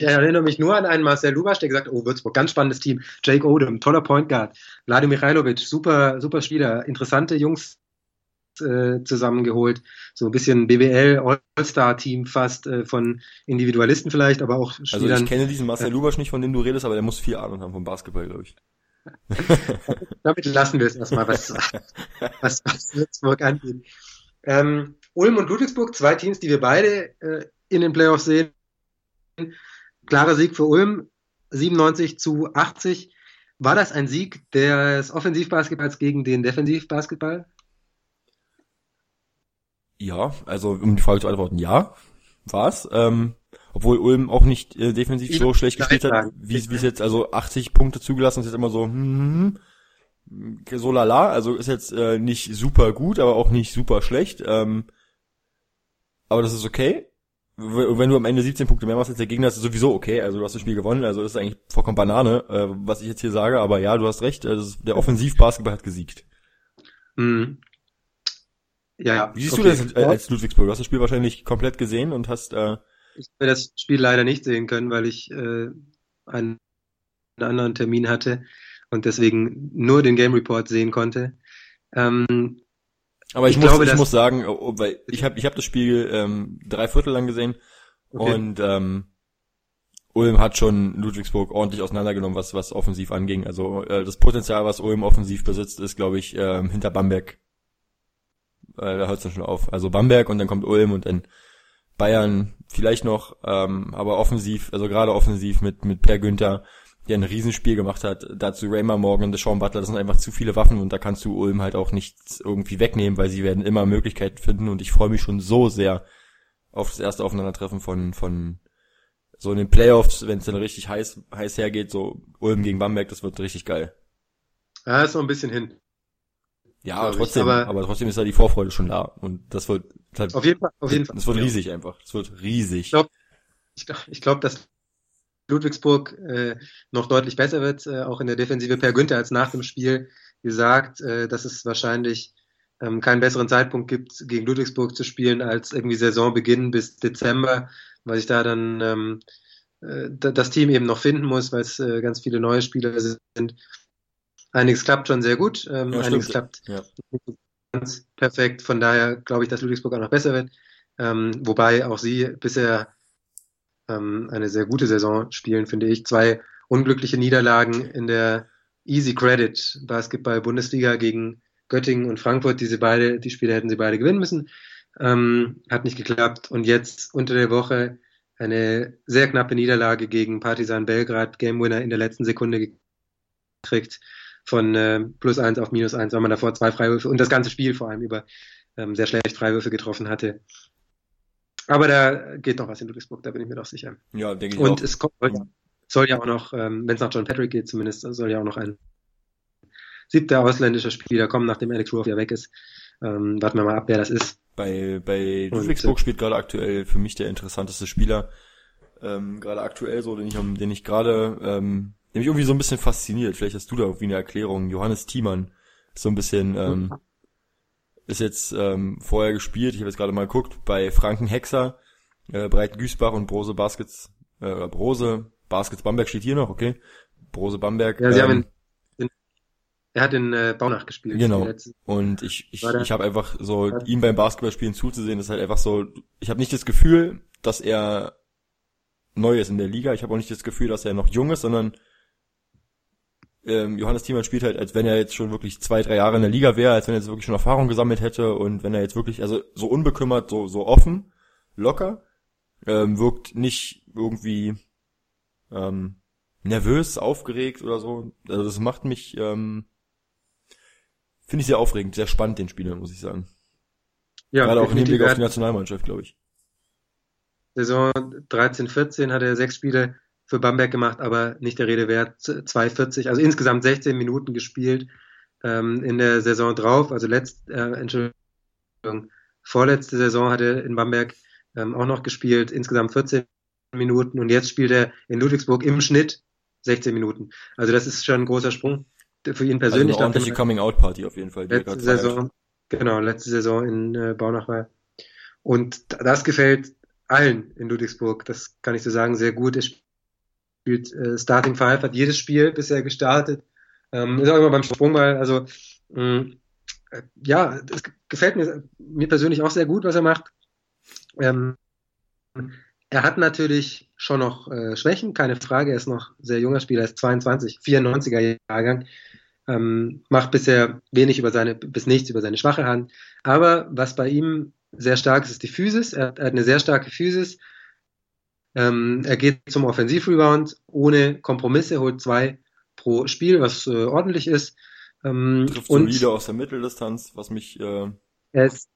erinnere mich nur an einen Marcel Lubasch, der gesagt hat, oh, Würzburg, ganz spannendes Team. Jake Odom, toller Point Guard. Vladimir Mikhailovic, super, super Spieler. Interessante Jungs äh, zusammengeholt. So ein bisschen BBL All-Star-Team fast äh, von Individualisten vielleicht, aber auch Spielern. Also ich kenne diesen Marcel Lubasch nicht, von dem du redest, aber der muss viel Ahnung haben vom Basketball, glaube ich. Damit lassen wir es erstmal, was, was, was Würzburg angeht. Ähm, Ulm und Ludwigsburg, zwei Teams, die wir beide äh, in den Playoffs sehen. Klarer Sieg für Ulm, 97 zu 80. War das ein Sieg des Offensivbasketballs gegen den Defensivbasketball? Ja, also um die Frage zu antworten, ja, war's. Ähm, obwohl Ulm auch nicht äh, defensiv so schlecht gespielt hat, wie es jetzt, also 80 Punkte zugelassen ist jetzt immer so, hm, hm, so lala, also ist jetzt äh, nicht super gut, aber auch nicht super schlecht. Ähm, aber das ist okay. Wenn du am Ende 17 Punkte mehr machst als der Gegner, ist es sowieso okay. Also du hast das Spiel gewonnen, also ist eigentlich vollkommen Banane, äh, was ich jetzt hier sage. Aber ja, du hast recht, also der Offensivbasketball hat gesiegt. Mhm. Ja, Wie siehst okay. du das als Ludwigsburg? Du hast das Spiel wahrscheinlich komplett gesehen und hast. Äh ich habe das Spiel leider nicht sehen können, weil ich äh, einen anderen Termin hatte und deswegen nur den Game Report sehen konnte. Ähm, aber ich, ich muss, glaube, ich muss sagen, oh, oh, weil ich habe ich hab das Spiel ähm, drei Viertel lang gesehen okay. und ähm, Ulm hat schon Ludwigsburg ordentlich auseinandergenommen, was was offensiv anging. Also äh, das Potenzial, was Ulm offensiv besitzt, ist, glaube ich, äh, hinter Bamberg äh, da hört es dann schon auf. Also Bamberg und dann kommt Ulm und dann Bayern vielleicht noch, ähm, aber offensiv, also gerade offensiv mit, mit Per Günther, der ein Riesenspiel gemacht hat, dazu Raymar Morgan, Sean Butler, das sind einfach zu viele Waffen und da kannst du Ulm halt auch nichts irgendwie wegnehmen, weil sie werden immer Möglichkeiten finden und ich freue mich schon so sehr auf das erste Aufeinandertreffen von, von so in den Playoffs, wenn es dann richtig heiß, heiß hergeht, so Ulm gegen Bamberg, das wird richtig geil. Ja, ist noch ein bisschen hin. Ja, aber trotzdem, aber, aber, trotzdem ist da die Vorfreude schon da und das wird halt, auf jeden Fall, auf jeden Fall. Das wird riesig einfach. Das wird riesig. Ich glaube, ich glaub, ich glaub, dass Ludwigsburg äh, noch deutlich besser wird, äh, auch in der Defensive. Per Günther als nach dem Spiel gesagt, äh, dass es wahrscheinlich ähm, keinen besseren Zeitpunkt gibt, gegen Ludwigsburg zu spielen, als irgendwie Saisonbeginn bis Dezember, weil sich da dann ähm, äh, das Team eben noch finden muss, weil es äh, ganz viele neue Spieler sind. Einiges klappt schon sehr gut, ähm, ja, einiges klappt ja. ganz perfekt. Von daher glaube ich, dass Ludwigsburg auch noch besser wird. Ähm, wobei auch sie bisher ähm, eine sehr gute Saison spielen, finde ich. Zwei unglückliche Niederlagen in der Easy Credit Basketball Bundesliga gegen Göttingen und Frankfurt. Diese beide, die Spiele hätten sie beide gewinnen müssen. ähm, hat nicht geklappt. Und jetzt unter der Woche eine sehr knappe Niederlage gegen Partizan Belgrad, Game Winner in der letzten Sekunde gekriegt von äh, plus eins auf minus eins, weil man davor zwei Freiwürfe und das ganze Spiel vor allem über ähm, sehr schlecht Freiwürfe getroffen hatte. Aber da geht noch was in Ludwigsburg, da bin ich mir doch sicher. Ja, denke ich Und auch. es kommt, soll ja auch noch, ähm, wenn es nach John Patrick geht zumindest, soll ja auch noch ein siebter ausländischer Spieler kommen, nachdem Alex Ruoff ja weg ist. Ähm, warten wir mal ab, wer das ist. Bei, bei Ludwigsburg spielt gerade aktuell für mich der interessanteste Spieler. Ähm, gerade aktuell so, den ich, den ich gerade, ähm, mich irgendwie so ein bisschen fasziniert. Vielleicht hast du da irgendwie eine Erklärung. Johannes Thiemann ist so ein bisschen, ähm, ist jetzt ähm, vorher gespielt, ich habe jetzt gerade mal geguckt, bei Franken Hexer, äh, Breiten Güßbach und Brose Baskets, äh, Brose Baskets Bamberg steht hier noch, okay. Brose Bamberg. Ja, sie haben ähm, ihn, in, er hat in äh, Baunach gespielt. Genau. Und ich, ich, ich habe einfach so, ihm beim Basketballspielen zuzusehen, ist halt einfach so, ich habe nicht das Gefühl, dass er neu ist in der Liga. Ich habe auch nicht das Gefühl, dass er noch jung ist, sondern ähm, Johannes Thiemann spielt halt, als wenn er jetzt schon wirklich zwei, drei Jahre in der Liga wäre, als wenn er jetzt wirklich schon Erfahrung gesammelt hätte und wenn er jetzt wirklich, also so unbekümmert, so, so offen, locker, ähm, wirkt nicht irgendwie ähm, nervös, aufgeregt oder so. Also das macht mich, ähm, finde ich sehr aufregend, sehr spannend, den Spieler, muss ich sagen. Ja, Gerade auch im. Hinblick auf die Nationalmannschaft, glaube ich. Saison 13, 14 hat er sechs Spiele für Bamberg gemacht, aber nicht der Rede wert. 2,40, also insgesamt 16 Minuten gespielt ähm, in der Saison drauf. Also letzt, äh, Entschuldigung, vorletzte Saison hat er in Bamberg ähm, auch noch gespielt, insgesamt 14 Minuten und jetzt spielt er in Ludwigsburg im Schnitt 16 Minuten. Also das ist schon ein großer Sprung für ihn Also persönlich. eine ordentliche Coming-out-Party auf jeden Fall. letzte. Saison, genau, letzte Saison in äh, Baunach war. Und das gefällt allen in Ludwigsburg, das kann ich so sagen, sehr gut. Er spielt äh, Starting Five, hat jedes Spiel bisher gestartet, ähm, ist auch immer beim Sprungball, also mh, äh, ja, es gefällt mir, mir persönlich auch sehr gut, was er macht. Ähm, er hat natürlich schon noch äh, Schwächen, keine Frage, er ist noch sehr junger Spieler, er ist 22, 94er Jahrgang ähm, macht bisher wenig über seine, bis nichts über seine schwache Hand. Aber was bei ihm sehr stark ist, ist die Physis. Er, er hat eine sehr starke Physis. Ähm, er geht zum Offensivrebound ohne Kompromisse, holt zwei pro Spiel, was äh, ordentlich ist. Ähm, Trifft und solide aus der Mitteldistanz, was mich, äh, er ist,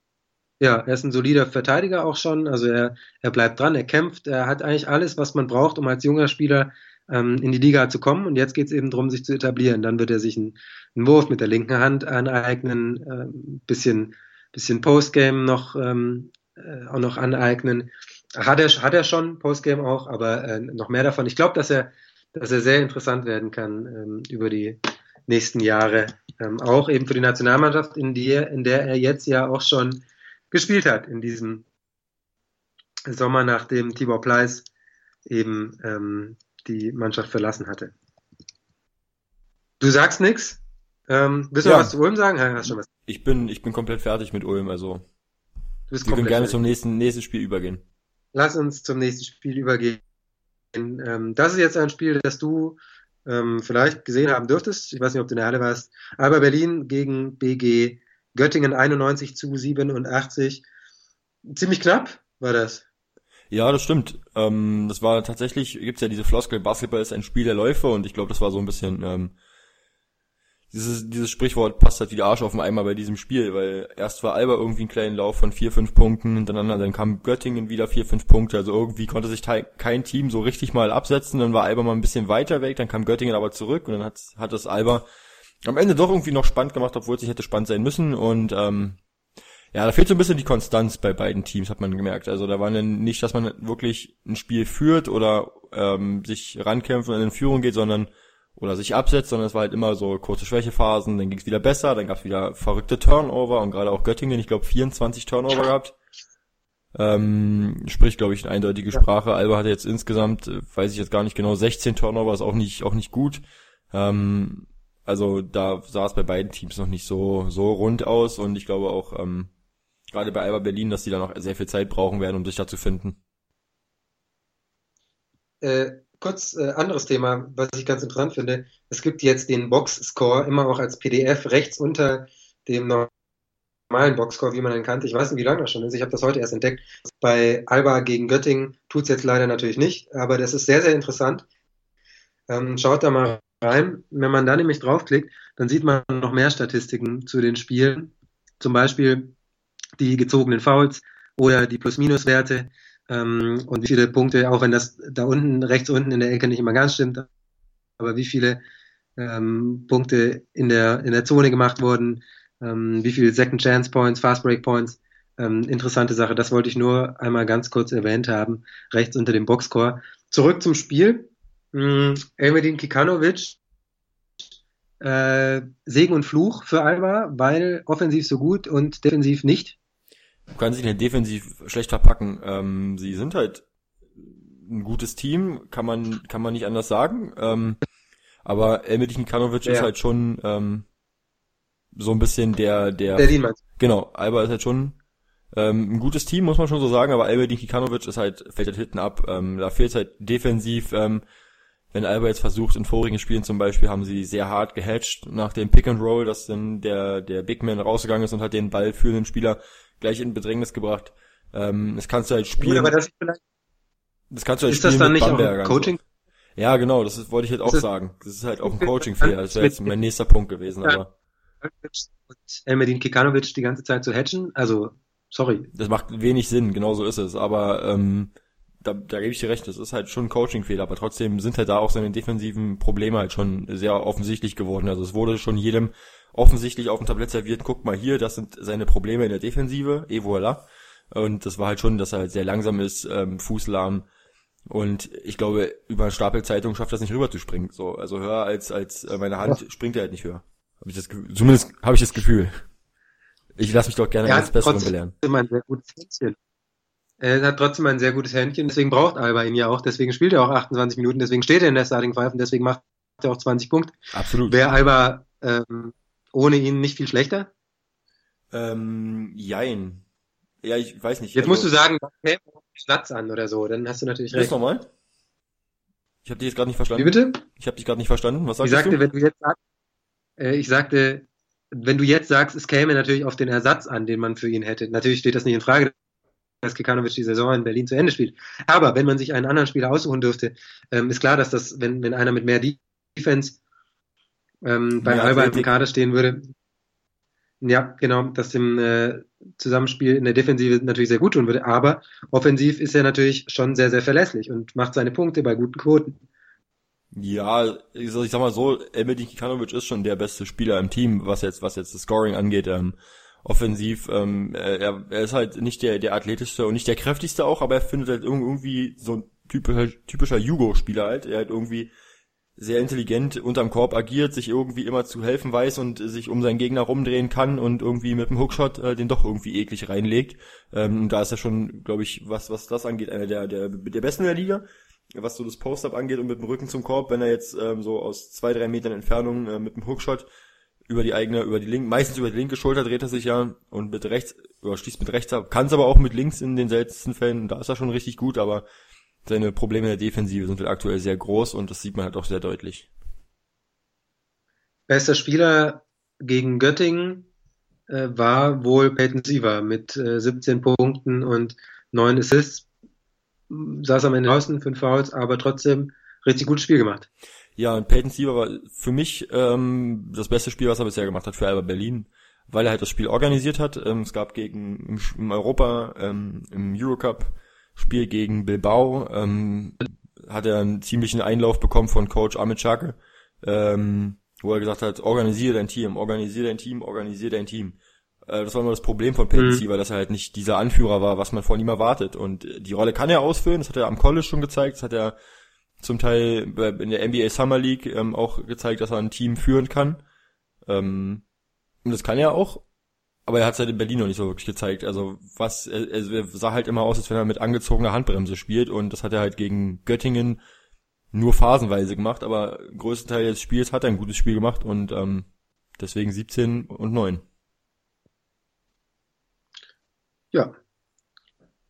ja, er ist ein solider Verteidiger auch schon. Also er, er bleibt dran, er kämpft, er hat eigentlich alles, was man braucht, um als junger Spieler ähm, in die Liga zu kommen. Und jetzt geht es eben darum, sich zu etablieren. Dann wird er sich einen, einen Wurf mit der linken Hand aneignen, ähm, bisschen, bisschen Postgame noch, ähm, äh, auch noch aneignen. Hat er, hat er schon, Postgame auch, aber äh, noch mehr davon. Ich glaube, dass er, dass er sehr interessant werden kann ähm, über die nächsten Jahre. Ähm, auch eben für die Nationalmannschaft, in, die, in der er jetzt ja auch schon gespielt hat, in diesem Sommer, nachdem Tibor Pleiss eben ähm, die Mannschaft verlassen hatte. Du sagst nix? Ähm, willst du Ja. noch was zu Ulm sagen? Hast schon was. ich bin, ich bin komplett fertig mit Ulm, also Du bist wir können gerne fertig. zum nächsten, nächsten Spiel übergehen. Lass uns zum nächsten Spiel übergehen. Ähm, das ist jetzt ein Spiel, das du ähm, vielleicht gesehen haben dürftest. Ich weiß nicht, ob du in der Halle warst. Aber Berlin gegen BG Göttingen 91 zu 87. Ziemlich knapp war das. Ja, das stimmt. Ähm, das war tatsächlich, gibt's ja diese Floskel, Basketball ist ein Spiel der Läufe und ich glaube, das war so ein bisschen, ähm, dieses, dieses Sprichwort passt halt wie der Arsch auf den Eimer bei diesem Spiel, weil erst war Alba irgendwie einen kleinen Lauf von vier, fünf Punkten hintereinander, dann kam Göttingen wieder vier, fünf Punkte, also irgendwie konnte sich kein Team so richtig mal absetzen, dann war Alba mal ein bisschen weiter weg, dann kam Göttingen aber zurück und dann hat, hat das Alba am Ende doch irgendwie noch spannend gemacht, obwohl es nicht hätte spannend sein müssen und ähm, ja, da fehlt so ein bisschen die Konstanz bei beiden Teams, hat man gemerkt. Also da war dann nicht, dass man wirklich ein Spiel führt oder ähm, sich rankämpft und in Führung geht, sondern oder sich absetzt, sondern es war halt immer so kurze Schwächephasen, dann ging es wieder besser, dann gab es wieder verrückte Turnover und gerade auch Göttingen, ich glaube 24 Turnover gehabt. Ähm, spricht, glaube ich, eine eindeutige Sprache. Alba hatte jetzt insgesamt, äh, weiß ich jetzt gar nicht genau, 16 Turnover, ist auch nicht, auch nicht gut. Ähm, also da sah es bei beiden Teams noch nicht so, so rund aus und ich glaube auch, ähm, gerade bei Alba Berlin, dass die da noch sehr viel Zeit brauchen werden, um sich da zu finden. Äh, kurz äh, anderes Thema, was ich ganz interessant finde. Es gibt jetzt den Box-Score immer auch als PDF rechts unter dem normalen Boxscore, wie man ihn kannte. Ich weiß nicht, wie lange das schon ist. Ich habe das heute erst entdeckt. Bei Alba gegen Göttingen tut's jetzt leider natürlich nicht, aber das ist sehr, sehr interessant. Ähm, schaut da mal rein. Wenn man da nämlich draufklickt, dann sieht man noch mehr Statistiken zu den Spielen. Zum Beispiel die gezogenen Fouls oder die Plus-Minus-Werte ähm, und wie viele Punkte, auch wenn das da unten, rechts unten in der Ecke nicht immer ganz stimmt, aber wie viele ähm, Punkte in der, in der Zone gemacht wurden, ähm, wie viele Second Chance Points, Fast Break Points. Ähm, interessante Sache, das wollte ich nur einmal ganz kurz erwähnt haben, rechts unter dem Boxscore. Zurück zum Spiel. Ähm, Elmedin Kikanovic, äh, Segen und Fluch für Alba, weil offensiv so gut und defensiv nicht. Kannst ihn ja defensiv schlecht verpacken. Ähm, sie sind halt ein gutes Team, kann man, kann man nicht anders sagen. Ähm, aber Elmedin Kikanovic ja. ist halt schon ähm, so ein bisschen der, der. Berlin meinst Genau, Alba ist halt schon ähm, ein gutes Team, muss man schon so sagen, aber Alba Kikanovic ist halt, fällt halt hinten ab. Ähm, da fehlt halt defensiv, ähm, wenn Alba jetzt versucht, in vorigen Spielen zum Beispiel, haben sie sehr hart gehatcht nach dem Pick and Roll, dass dann der, der Big Man rausgegangen ist und hat den Ball für den Spieler gleich in Bedrängnis gebracht. Ähm, das kannst du halt spielen. aber das, das kannst du halt ist spielen das dann nicht auch Coaching? So. Ja, genau, das ist, wollte ich halt auch sagen. Das ist halt auch ein Coaching-Fehler. Das wäre jetzt mein nächster Punkt gewesen, aber. Und Elmedin Kikanovic die ganze Zeit zu hatchen, also, sorry. Das macht wenig Sinn, genau so ist es, aber, ähm, da, da gebe ich dir recht, das ist halt schon ein Coaching-Fehler, aber trotzdem sind halt da auch seine defensiven Probleme halt schon sehr offensichtlich geworden. Also es wurde schon jedem offensichtlich auf dem Tablett serviert, guck mal hier, das sind seine Probleme in der Defensive, et voilà. Und das war halt schon, dass er halt sehr langsam ist, ähm, fußlahm. Und ich glaube, über eine Stapelzeitung schafft das nicht rüber zu springen. So, also höher als als äh, meine Hand springt er halt nicht höher. Hab ich das Gefühl, zumindest habe ich das Gefühl. Ich lasse mich doch gerne als Besseren belehren. Ein sehr gutes Händchen. Er hat trotzdem ein sehr gutes Händchen, deswegen braucht Alba ihn ja auch, deswegen spielt er auch 28 Minuten, deswegen steht er in der Starting Five und deswegen macht er auch 20 Punkte. Absolut. Wäre Alba ähm, ohne ihn nicht viel schlechter? Ähm, jein. Ja, ich weiß nicht. Jetzt also, musst du sagen, okay, Satz an oder so, dann hast du natürlich recht. nochmal? Ich habe dich jetzt gerade nicht verstanden. Wie bitte? Ich habe dich gerade nicht verstanden. Was sagst ich sagte, du? Wenn du jetzt sagst, äh, ich sagte, wenn du jetzt sagst, es käme natürlich auf den Ersatz an, den man für ihn hätte. Natürlich steht das nicht in Frage, dass Kikanovic die Saison in Berlin zu Ende spielt. Aber wenn man sich einen anderen Spieler aussuchen dürfte, ähm, ist klar, dass das, wenn, wenn einer mit mehr Defense ähm, bei Alba im Kader stehen würde, ja, genau, dass dem äh, Zusammenspiel in der Defensive natürlich sehr gut tun würde. Aber offensiv ist er natürlich schon sehr, sehr verlässlich und macht seine Punkte bei guten Quoten. Ja, ich sag mal so, Elmedin Kikanovic ist schon der beste Spieler im Team, was jetzt, was jetzt das Scoring angeht. Ähm, offensiv, ähm, er, er ist halt nicht der, der athletischste und nicht der kräftigste auch, aber er findet halt irgendwie so ein typischer, typischer Jugo-Spieler halt. Er halt irgendwie sehr intelligent unterm Korb agiert, sich irgendwie immer zu helfen weiß und sich um seinen Gegner rumdrehen kann und irgendwie mit dem Hookshot äh, den doch irgendwie eklig reinlegt. Ähm, da ist er schon, glaube ich, was was das angeht, einer der der der besten der Liga. Was so das Post-up angeht und mit dem Rücken zum Korb, wenn er jetzt ähm, so aus zwei drei Metern Entfernung äh, mit dem Hookshot über die eigene, über die linke, meistens über die linke Schulter dreht er sich ja und mit rechts, oder schließt mit rechts ab, kann es aber auch mit links in den seltensten Fällen, da ist er schon richtig gut, aber seine Probleme in der Defensive sind halt aktuell sehr groß und das sieht man halt auch sehr deutlich. Bester Spieler gegen Göttingen äh, war wohl Peyton Siever mit äh, 17 Punkten und 9 Assists. Saß am Ende draußen, 5 Fouls, aber trotzdem richtig gutes Spiel gemacht. Ja, und Peyton Siever war für mich ähm, das beste Spiel, was er bisher gemacht hat für Alba Berlin, weil er halt das Spiel organisiert hat. Ähm, es gab gegen im, im Europa, ähm, im Eurocup Spiel gegen Bilbao ähm, hat er einen ziemlichen Einlauf bekommen von Coach Amit Schake, ähm, wo er gesagt hat, organisiere dein Team, organisiere dein Team, organisiere dein Team. Äh, das war immer das Problem von Peyton mhm. weil dass er halt nicht dieser Anführer war, was man von ihm erwartet. Und die Rolle kann er ausfüllen, das hat er am College schon gezeigt, das hat er zum Teil in der NBA Summer League ähm, auch gezeigt, dass er ein Team führen kann. Ähm, und das kann er auch aber er hat es halt in Berlin noch nicht so wirklich gezeigt. Also was, er, er sah halt immer aus, als wenn er mit angezogener Handbremse spielt. Und das hat er halt gegen Göttingen nur phasenweise gemacht, aber größten Teil des Spiels hat er ein gutes Spiel gemacht. Und ähm, deswegen 17 und 9. Ja.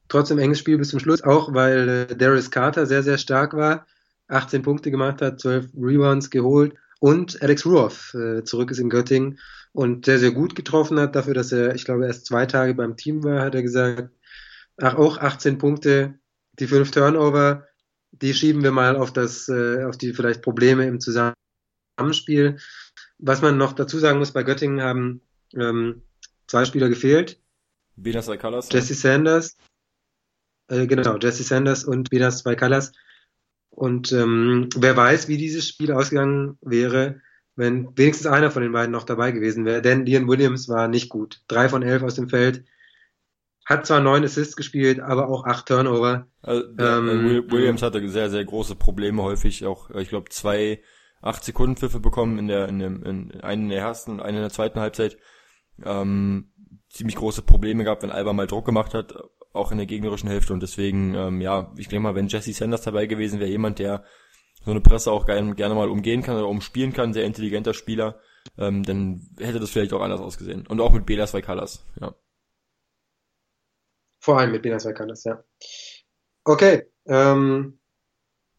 Trotzdem enges Spiel bis zum Schluss, auch weil äh, Darius Carter sehr, sehr stark war, 18 Punkte gemacht hat, 12 Rebounds geholt. Und Alex Ruoff äh, zurück ist in Göttingen und sehr, sehr gut getroffen hat, dafür, dass er, ich glaube, erst zwei Tage beim Team war, hat er gesagt, ach, auch 18 Punkte, die fünf Turnover, die schieben wir mal auf das, äh, auf die vielleicht Probleme im Zusammenspiel. Was man noch dazu sagen muss, bei Göttingen haben ähm, zwei Spieler gefehlt. Benas Vaikalas. Jesse Sanders, äh, genau, Jesse Sanders und Benas Vaikalas. Und ähm, wer weiß, wie dieses Spiel ausgegangen wäre, wenn wenigstens einer von den beiden noch dabei gewesen wäre. Denn Ian Williams war nicht gut. Drei von elf aus dem Feld. Hat zwar neun Assists gespielt, aber auch acht Turnover. Also, ähm, Williams hatte sehr, sehr große Probleme häufig. Auch, ich glaube, zwei acht Sekunden Pfiffe bekommen in der, in dem, in einen in der ersten und einen in der zweiten Halbzeit. Ähm, ziemlich große Probleme gehabt, wenn Alba mal Druck gemacht hat, auch in der gegnerischen Hälfte. Und deswegen, ähm, ja, ich denke mal, wenn Jesse Sanders dabei gewesen wäre, jemand, der so eine Presse auch gerne, gerne mal umgehen kann oder umspielen kann, sehr intelligenter Spieler, ähm, dann hätte das vielleicht auch anders ausgesehen. Und auch mit Belas Vaikalas, ja. Vor allem mit Belas Vaikalas, ja. Okay, ähm,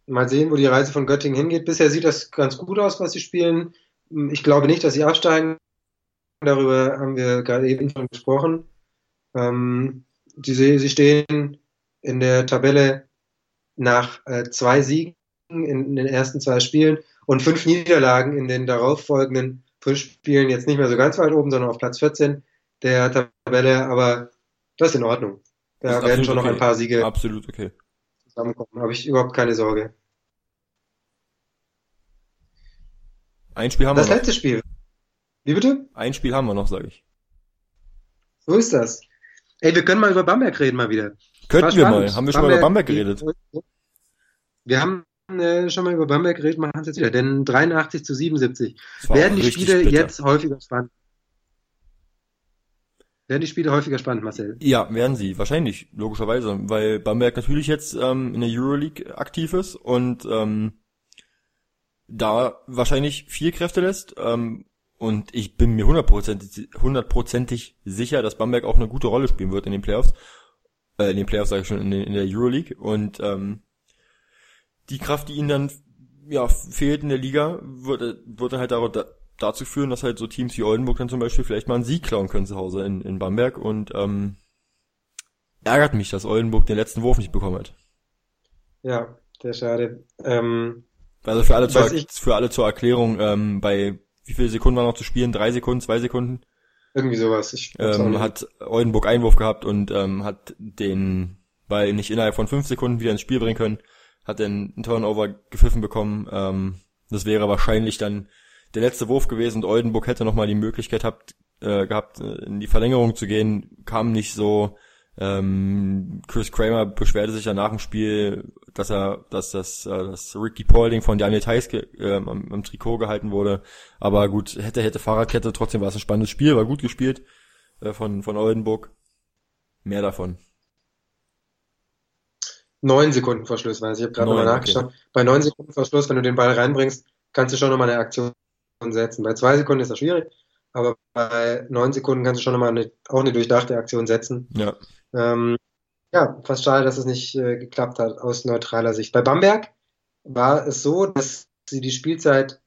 mal sehen, wo die Reise von Göttingen hingeht. Bisher sieht das ganz gut aus, was sie spielen. Ich glaube nicht, dass sie absteigen. Darüber haben wir gerade eben schon gesprochen. Ähm, sie, sie stehen in der Tabelle nach äh, zwei Siegen in, den ersten zwei Spielen und fünf Niederlagen in den darauffolgenden fünf Spielen jetzt nicht mehr so ganz weit oben, sondern auf Platz 14 der Tabelle, aber das ist in Ordnung. Da werden schon okay. noch ein paar Siege absolut okay. zusammenkommen. Habe ich überhaupt keine Sorge. Ein Spiel haben das wir noch. Das letzte Spiel. Wie bitte? Ein Spiel haben wir noch, sage ich. So ist das. Ey, wir können mal über Bamberg reden mal wieder. Könnten wir mal. Haben wir schon mal über Bamberg geredet? Wir haben äh, schon mal über Bamberg geredet, machen es jetzt wieder. Denn 83 zu 77. Werden die Spiele bitter. jetzt häufiger spannend? Werden die Spiele häufiger spannend, Marcel? Ja, werden sie. Wahrscheinlich, logischerweise. Weil Bamberg natürlich jetzt ähm, in der Euroleague aktiv ist und ähm, da wahrscheinlich viel Kräfte lässt. Ähm, und ich bin mir hundertprozentig, hundertprozentig sicher, dass Bamberg auch eine gute Rolle spielen wird in den Playoffs. Äh, in den Playoffs sage ich schon, in, den, in der Euroleague. Und ähm, die Kraft, die ihnen dann ja, fehlt in der Liga, wird dann halt da, dazu führen, dass halt so Teams wie Oldenburg dann zum Beispiel vielleicht mal einen Sieg klauen können zu Hause in, in Bamberg. Und ähm, ärgert mich, dass Oldenburg den letzten Wurf nicht bekommen hat. Ja, sehr schade. Ähm, also für alle, zur, für alle zur Erklärung, ähm, bei wie viele Sekunden war noch zu spielen? Drei Sekunden, zwei Sekunden? Irgendwie sowas. Ich ähm, hat Oldenburg Einwurf gehabt und ähm, hat den Ball nicht innerhalb von fünf Sekunden wieder ins Spiel bringen können, hat dann einen Turnover gepfiffen bekommen. Ähm, das wäre wahrscheinlich dann der letzte Wurf gewesen und Oldenburg hätte nochmal die Möglichkeit habt, äh, gehabt, in die Verlängerung zu gehen, kam nicht so ähm, Chris Kramer beschwerte sich ja nach dem Spiel, dass er, dass das, äh, das Ricky Paulding von Daniel Theiske äh, am, am, Trikot gehalten wurde. Aber gut, hätte, hätte Fahrradkette, trotzdem war es ein spannendes Spiel, war gut gespielt äh, von, von Oldenburg. Mehr davon. Neun Sekunden Verschluss, weil ich habe gerade nochmal nachgeschaut. Okay. Bei neun Sekunden Verschluss, wenn du den Ball reinbringst, kannst du schon nochmal eine Aktion setzen. Bei zwei Sekunden ist das schwierig, aber bei neun Sekunden kannst du schon nochmal eine, auch eine durchdachte Aktion setzen. Ja. Ähm, ja, fast schade, dass es nicht äh, geklappt hat aus neutraler Sicht. Bei Bamberg war es so, dass sie die Spielzeit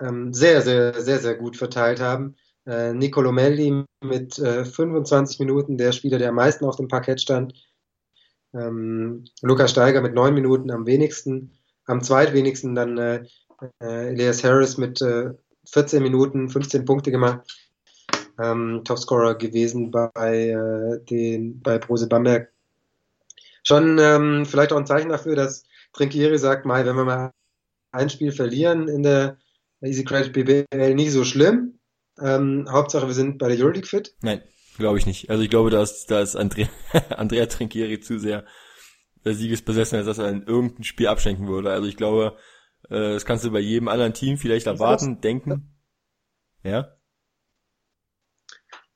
ähm, sehr, sehr, sehr, sehr gut verteilt haben. Äh, Nicolo Melli mit äh, 25 Minuten, der Spieler, der am meisten auf dem Parkett stand. Ähm, Lukas Steiger mit neun Minuten am wenigsten. Am zweitwenigsten dann äh, äh, Elias Harris mit äh, 14 Minuten, 15 Punkte gemacht ähm, Topscorer gewesen bei äh, den bei Brose Bamberg. Schon ähm, vielleicht auch ein Zeichen dafür, dass Trinkieri sagt, mal, wenn wir mal ein Spiel verlieren in der Easy Credit BBL, nicht so schlimm. Ähm, Hauptsache, wir sind bei der Euroleague fit. Nein, glaube ich nicht. Also ich glaube, da ist, da ist Andrea, Andrea Trinkieri zu sehr der Siegesbesessen, als dass er in irgendein Spiel abschenken würde. Also ich glaube, äh, das kannst du bei jedem anderen Team vielleicht erwarten, denken. Ja?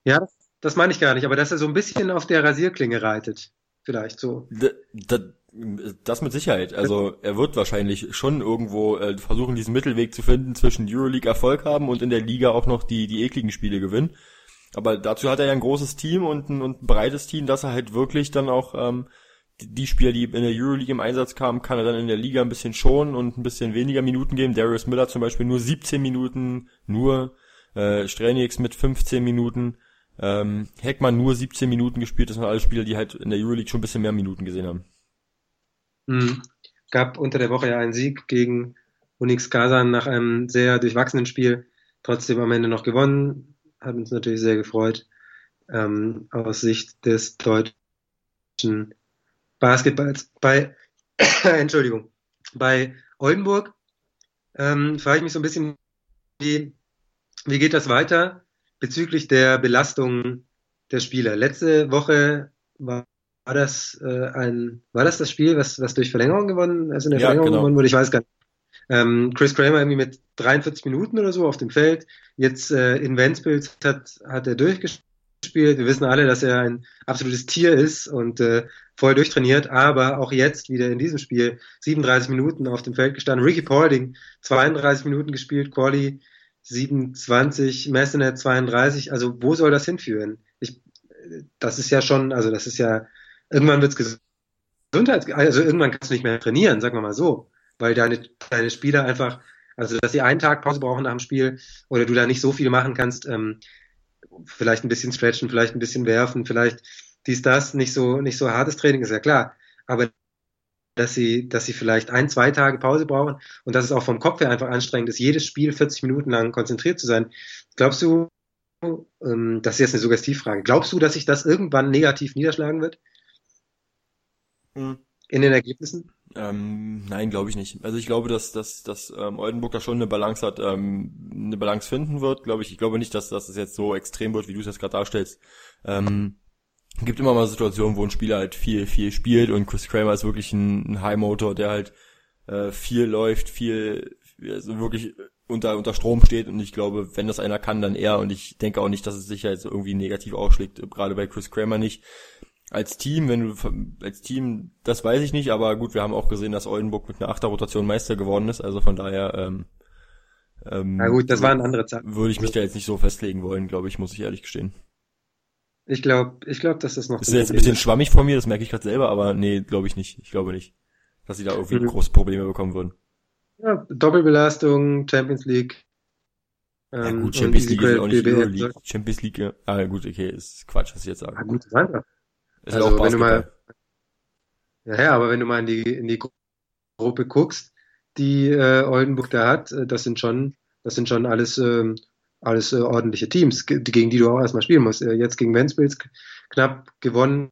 Ja, das, das meine ich gar nicht, aber dass er so ein bisschen auf der Rasierklinge reitet. Vielleicht so. D das mit Sicherheit. Also er wird wahrscheinlich schon irgendwo äh, versuchen, diesen Mittelweg zu finden zwischen Euroleague Erfolg haben und in der Liga auch noch die, die ekligen Spiele gewinnen. Aber dazu hat er ja ein großes Team und ein, und ein breites Team, dass er halt wirklich dann auch ähm, die Spieler, die in der Euroleague im Einsatz kamen, kann er dann in der Liga ein bisschen schonen und ein bisschen weniger Minuten geben. Darius Miller zum Beispiel nur 17 Minuten, nur äh, Strelnix mit 15 Minuten, ähm, Heckmann nur 17 Minuten gespielt. Das sind alle Spieler, die halt in der Euroleague schon ein bisschen mehr Minuten gesehen haben. Mhm. Gab unter der Woche ja einen Sieg gegen Unix Kazan nach einem sehr durchwachsenen Spiel. Trotzdem am Ende noch gewonnen. Hat uns natürlich sehr gefreut. Ähm, aus Sicht des deutschen Basketballs. Bei, Entschuldigung, bei Oldenburg ähm, frage ich mich so ein bisschen, wie, wie geht das weiter bezüglich der Belastung der Spieler? Letzte Woche war war das äh, ein, war das das Spiel, was, was durch Verlängerung gewonnen, also in der Ja, Verlängerung genau. gewonnen wurde? Ich weiß gar nicht. Ähm, Chris Kramer irgendwie mit 43 Minuten oder so auf dem Feld. Jetzt äh, in Ventspils hat, hat er durchgespielt. Wir wissen alle, dass er ein absolutes Tier ist und äh, voll durchtrainiert, aber auch jetzt wieder in diesem Spiel 37 Minuten auf dem Feld gestanden. Ricky Paulding 32 Minuten gespielt, Quali 27, Messenet 32. Also wo soll das hinführen? Ich, das ist ja schon, also das ist ja irgendwann wird's Gesundheit, also irgendwann kannst du nicht mehr trainieren, sagen wir mal so, weil deine, deine Spieler einfach, also dass sie einen Tag Pause brauchen nach dem Spiel oder du da nicht so viel machen kannst, ähm, vielleicht ein bisschen stretchen, vielleicht ein bisschen werfen, vielleicht dies, das, nicht so, nicht so hartes Training, ist ja klar, aber dass sie, dass sie vielleicht ein, zwei Tage Pause brauchen und dass es auch vom Kopf her einfach anstrengend ist, jedes Spiel 40 Minuten lang konzentriert zu sein. Glaubst du, ähm, das ist jetzt eine Suggestivfrage, glaubst du, dass sich das irgendwann negativ niederschlagen wird? Mhm. in den Ergebnissen? Ähm, nein, glaube ich nicht. Also ich glaube, dass, dass, dass ähm, Oldenburg da schon eine Balance hat, ähm, eine Balance finden wird, glaube ich. Ich glaube nicht, dass, dass es jetzt so extrem wird, wie du es jetzt gerade darstellst. Ähm, gibt immer mal Situationen, wo ein Spieler halt viel, viel spielt und Chris Kramer ist wirklich ein, ein High Motor, der halt äh, viel läuft, viel, also wirklich unter, unter Strom steht und ich glaube, wenn das einer kann, dann er und ich denke auch nicht, dass es sich jetzt irgendwie negativ ausschlägt, gerade bei Chris Kramer nicht als Team, wenn du als Team, das weiß ich nicht, aber gut, wir haben auch gesehen, dass Oldenburg mit einer Achterrotation Meister geworden ist, also von daher ähm, ähm, Na gut, das waren andere Zeiten. würde ich mich da jetzt nicht so festlegen wollen, glaube ich, muss ich ehrlich gestehen. Ich glaube, ich glaube, dass das noch Das ist jetzt ein bisschen schwammig von mir, das merke ich gerade selber, aber nee, glaube ich nicht. Ich glaube nicht, dass sie da irgendwie Mhm. große Probleme bekommen würden. ja, Doppelbelastung, Champions League. Ja ähm, gut, und Champions League ist ja auch nicht BBL. Champions League, ja. ah gut, okay, ist Quatsch, was ich jetzt Ja, sage. gut, das ist Also, auch wenn du Basketball. Ja, aber wenn du mal in die, in die Gru- Gruppe guckst, die äh, Oldenburg da hat, äh, das sind schon, das sind schon alles, ähm, alles äh, ordentliche Teams, ge- gegen die du auch erstmal spielen musst. Äh, jetzt gegen Ventspils knapp gewonnen.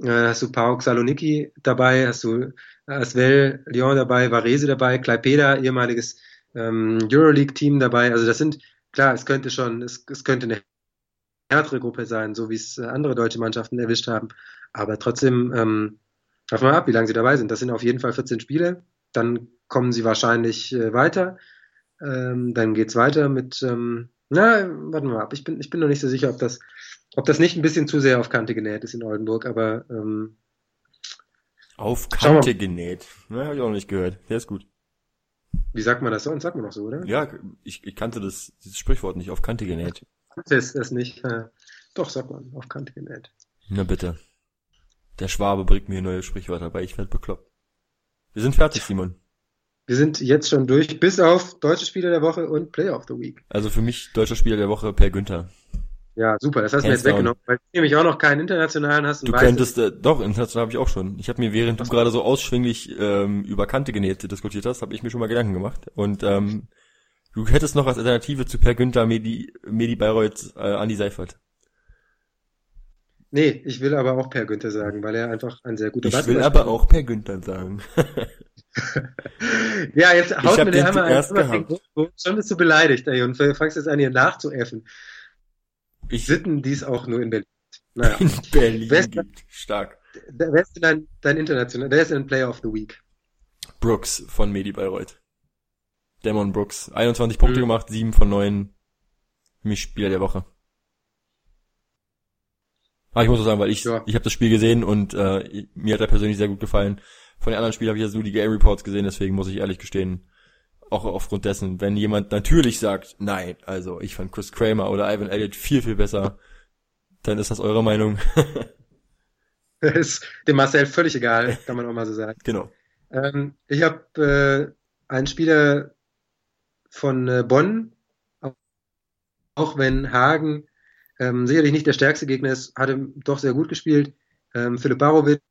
Äh, hast du Pauk Saloniki dabei, hast du Asvel Lyon dabei, Varese dabei, Klaipeda, ehemaliges ähm, Euroleague-Team dabei. Also das sind, klar, es könnte schon, es, es könnte eine härtere Gruppe sein, so wie es äh, andere deutsche Mannschaften erwischt haben. Aber trotzdem, ähm, warten wir mal ab, wie lange sie dabei sind. Das sind auf jeden Fall 14 Spiele. Dann kommen sie wahrscheinlich äh, weiter. Ähm, dann geht's weiter mit, ähm, na, warten wir mal ab. Ich bin, ich bin noch nicht so sicher, ob das, ob das nicht ein bisschen zu sehr auf Kante genäht ist in Oldenburg, aber ähm, Auf Kante genäht. Ne, habe ich auch noch nicht gehört. Der ist gut. wie sagt man das so? Und sagt man doch so, oder? Ja, ich, ich kannte das, dieses Sprichwort nicht, auf Kante genäht. Das ist nicht. Äh, doch, sagt man, auf Kante genäht. Na bitte. Der Schwabe bringt mir neue Sprichwörter bei, ich werd bekloppt. Wir sind fertig, Simon. Wir sind jetzt schon durch, bis auf deutsche Spieler der Woche und Player of the Week. Also für mich deutscher Spieler der Woche Per Günther. Ja, super, das hast du mir jetzt weggenommen, weil du nämlich auch noch keinen internationalen hast. und Du könntest, äh, doch, international habe ich auch schon. Ich habe mir, während du gerade so ausschwinglich ähm, über Kante genäht diskutiert hast, habe ich mir schon mal Gedanken gemacht. Und ähm, du hättest noch als Alternative zu Per Günther Medi, Medi Bayreuth äh, Andi Seifert. Nee, ich will aber auch Per Günther sagen, weil er einfach ein sehr guter Ich will Basketballspieler aber auch Per Günther sagen. Ja, jetzt haut mir den der einmal ein. Schon bist du beleidigt, ey, und fangst jetzt an, hier nachzuäffen. Ich Sitten, die es auch nur in Berlin. Naja. in Berlin Wer ist- gibt. Stark. Wer ist denn dein, dein international, wer ist denn Player of the Week? Brooks von Medi Bayreuth. Demon Brooks. 21 Punkte Mhm. gemacht, 7 von 9. Für mich Spieler der Woche. Aber ich muss auch sagen, weil ich, Ja. ich habe das Spiel gesehen und äh, mir hat er persönlich sehr gut gefallen. Von den anderen Spielen habe ich ja so die Game Reports gesehen, deswegen muss ich ehrlich gestehen, auch aufgrund dessen, wenn jemand natürlich sagt, nein, also ich fand Chris Kramer oder Ivan Elliott viel, viel besser, dann ist das eure Meinung. ist dem Marcel völlig egal, kann man auch mal so sagen. Genau. Ähm, ich habe äh, einen Spieler von äh, Bonn, auch wenn Hagen ähm, sicherlich nicht der stärkste Gegner ist, hatte doch sehr gut gespielt. Ähm, Philipp Barovic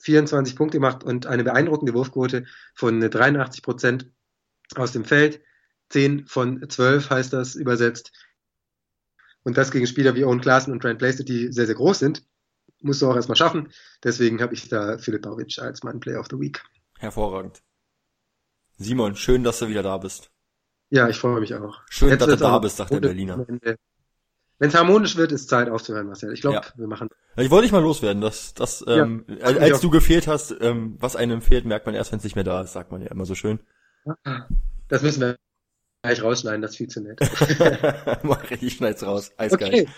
24 Punkte gemacht und eine beeindruckende Wurfquote von 83 Prozent aus dem Feld. 10 von 12 heißt das übersetzt. Und das gegen Spieler wie Owen Klaassen und Trent Placid, die sehr, sehr groß sind. Musst du auch erstmal schaffen. Deswegen habe ich da Philipp Barovic als mein Player of the Week. Hervorragend. Simon, schön, dass du wieder da bist. Ja, ich freue mich auch. Schön, Jetzt dass du da bist, sagt der Berliner. Wenn es harmonisch wird, ist Zeit aufzuhören, Marcel. Ich glaube, ja. wir machen. Ich wollte dich mal loswerden, dass, dass ähm, ja, als du gefehlt hast, ähm, was einem fehlt, merkt man erst, wenn es nicht mehr da ist, sagt man ja immer so schön. Das müssen wir gleich rausschneiden, das ist viel zu nett. Mach ich schneid's raus. Eiskalt. Okay.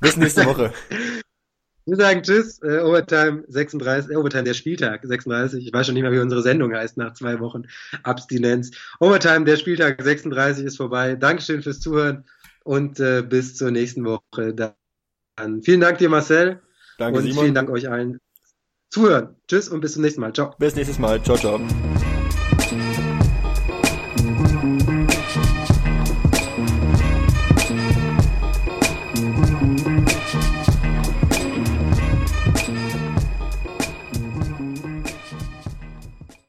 Bis nächste Woche. Wir sagen Tschüss, äh, Overtime 36, äh, Overtime der Spieltag 36. Ich weiß schon nicht mehr, wie unsere Sendung heißt nach zwei Wochen Abstinenz. Overtime der Spieltag 36 ist vorbei. Dankeschön fürs Zuhören und äh, bis zur nächsten Woche. Dann vielen Dank dir, Marcel. Danke, und Simon. vielen Dank euch allen. Zuhören. Tschüss und bis zum nächsten Mal. Ciao. Bis nächstes Mal. Ciao, ciao.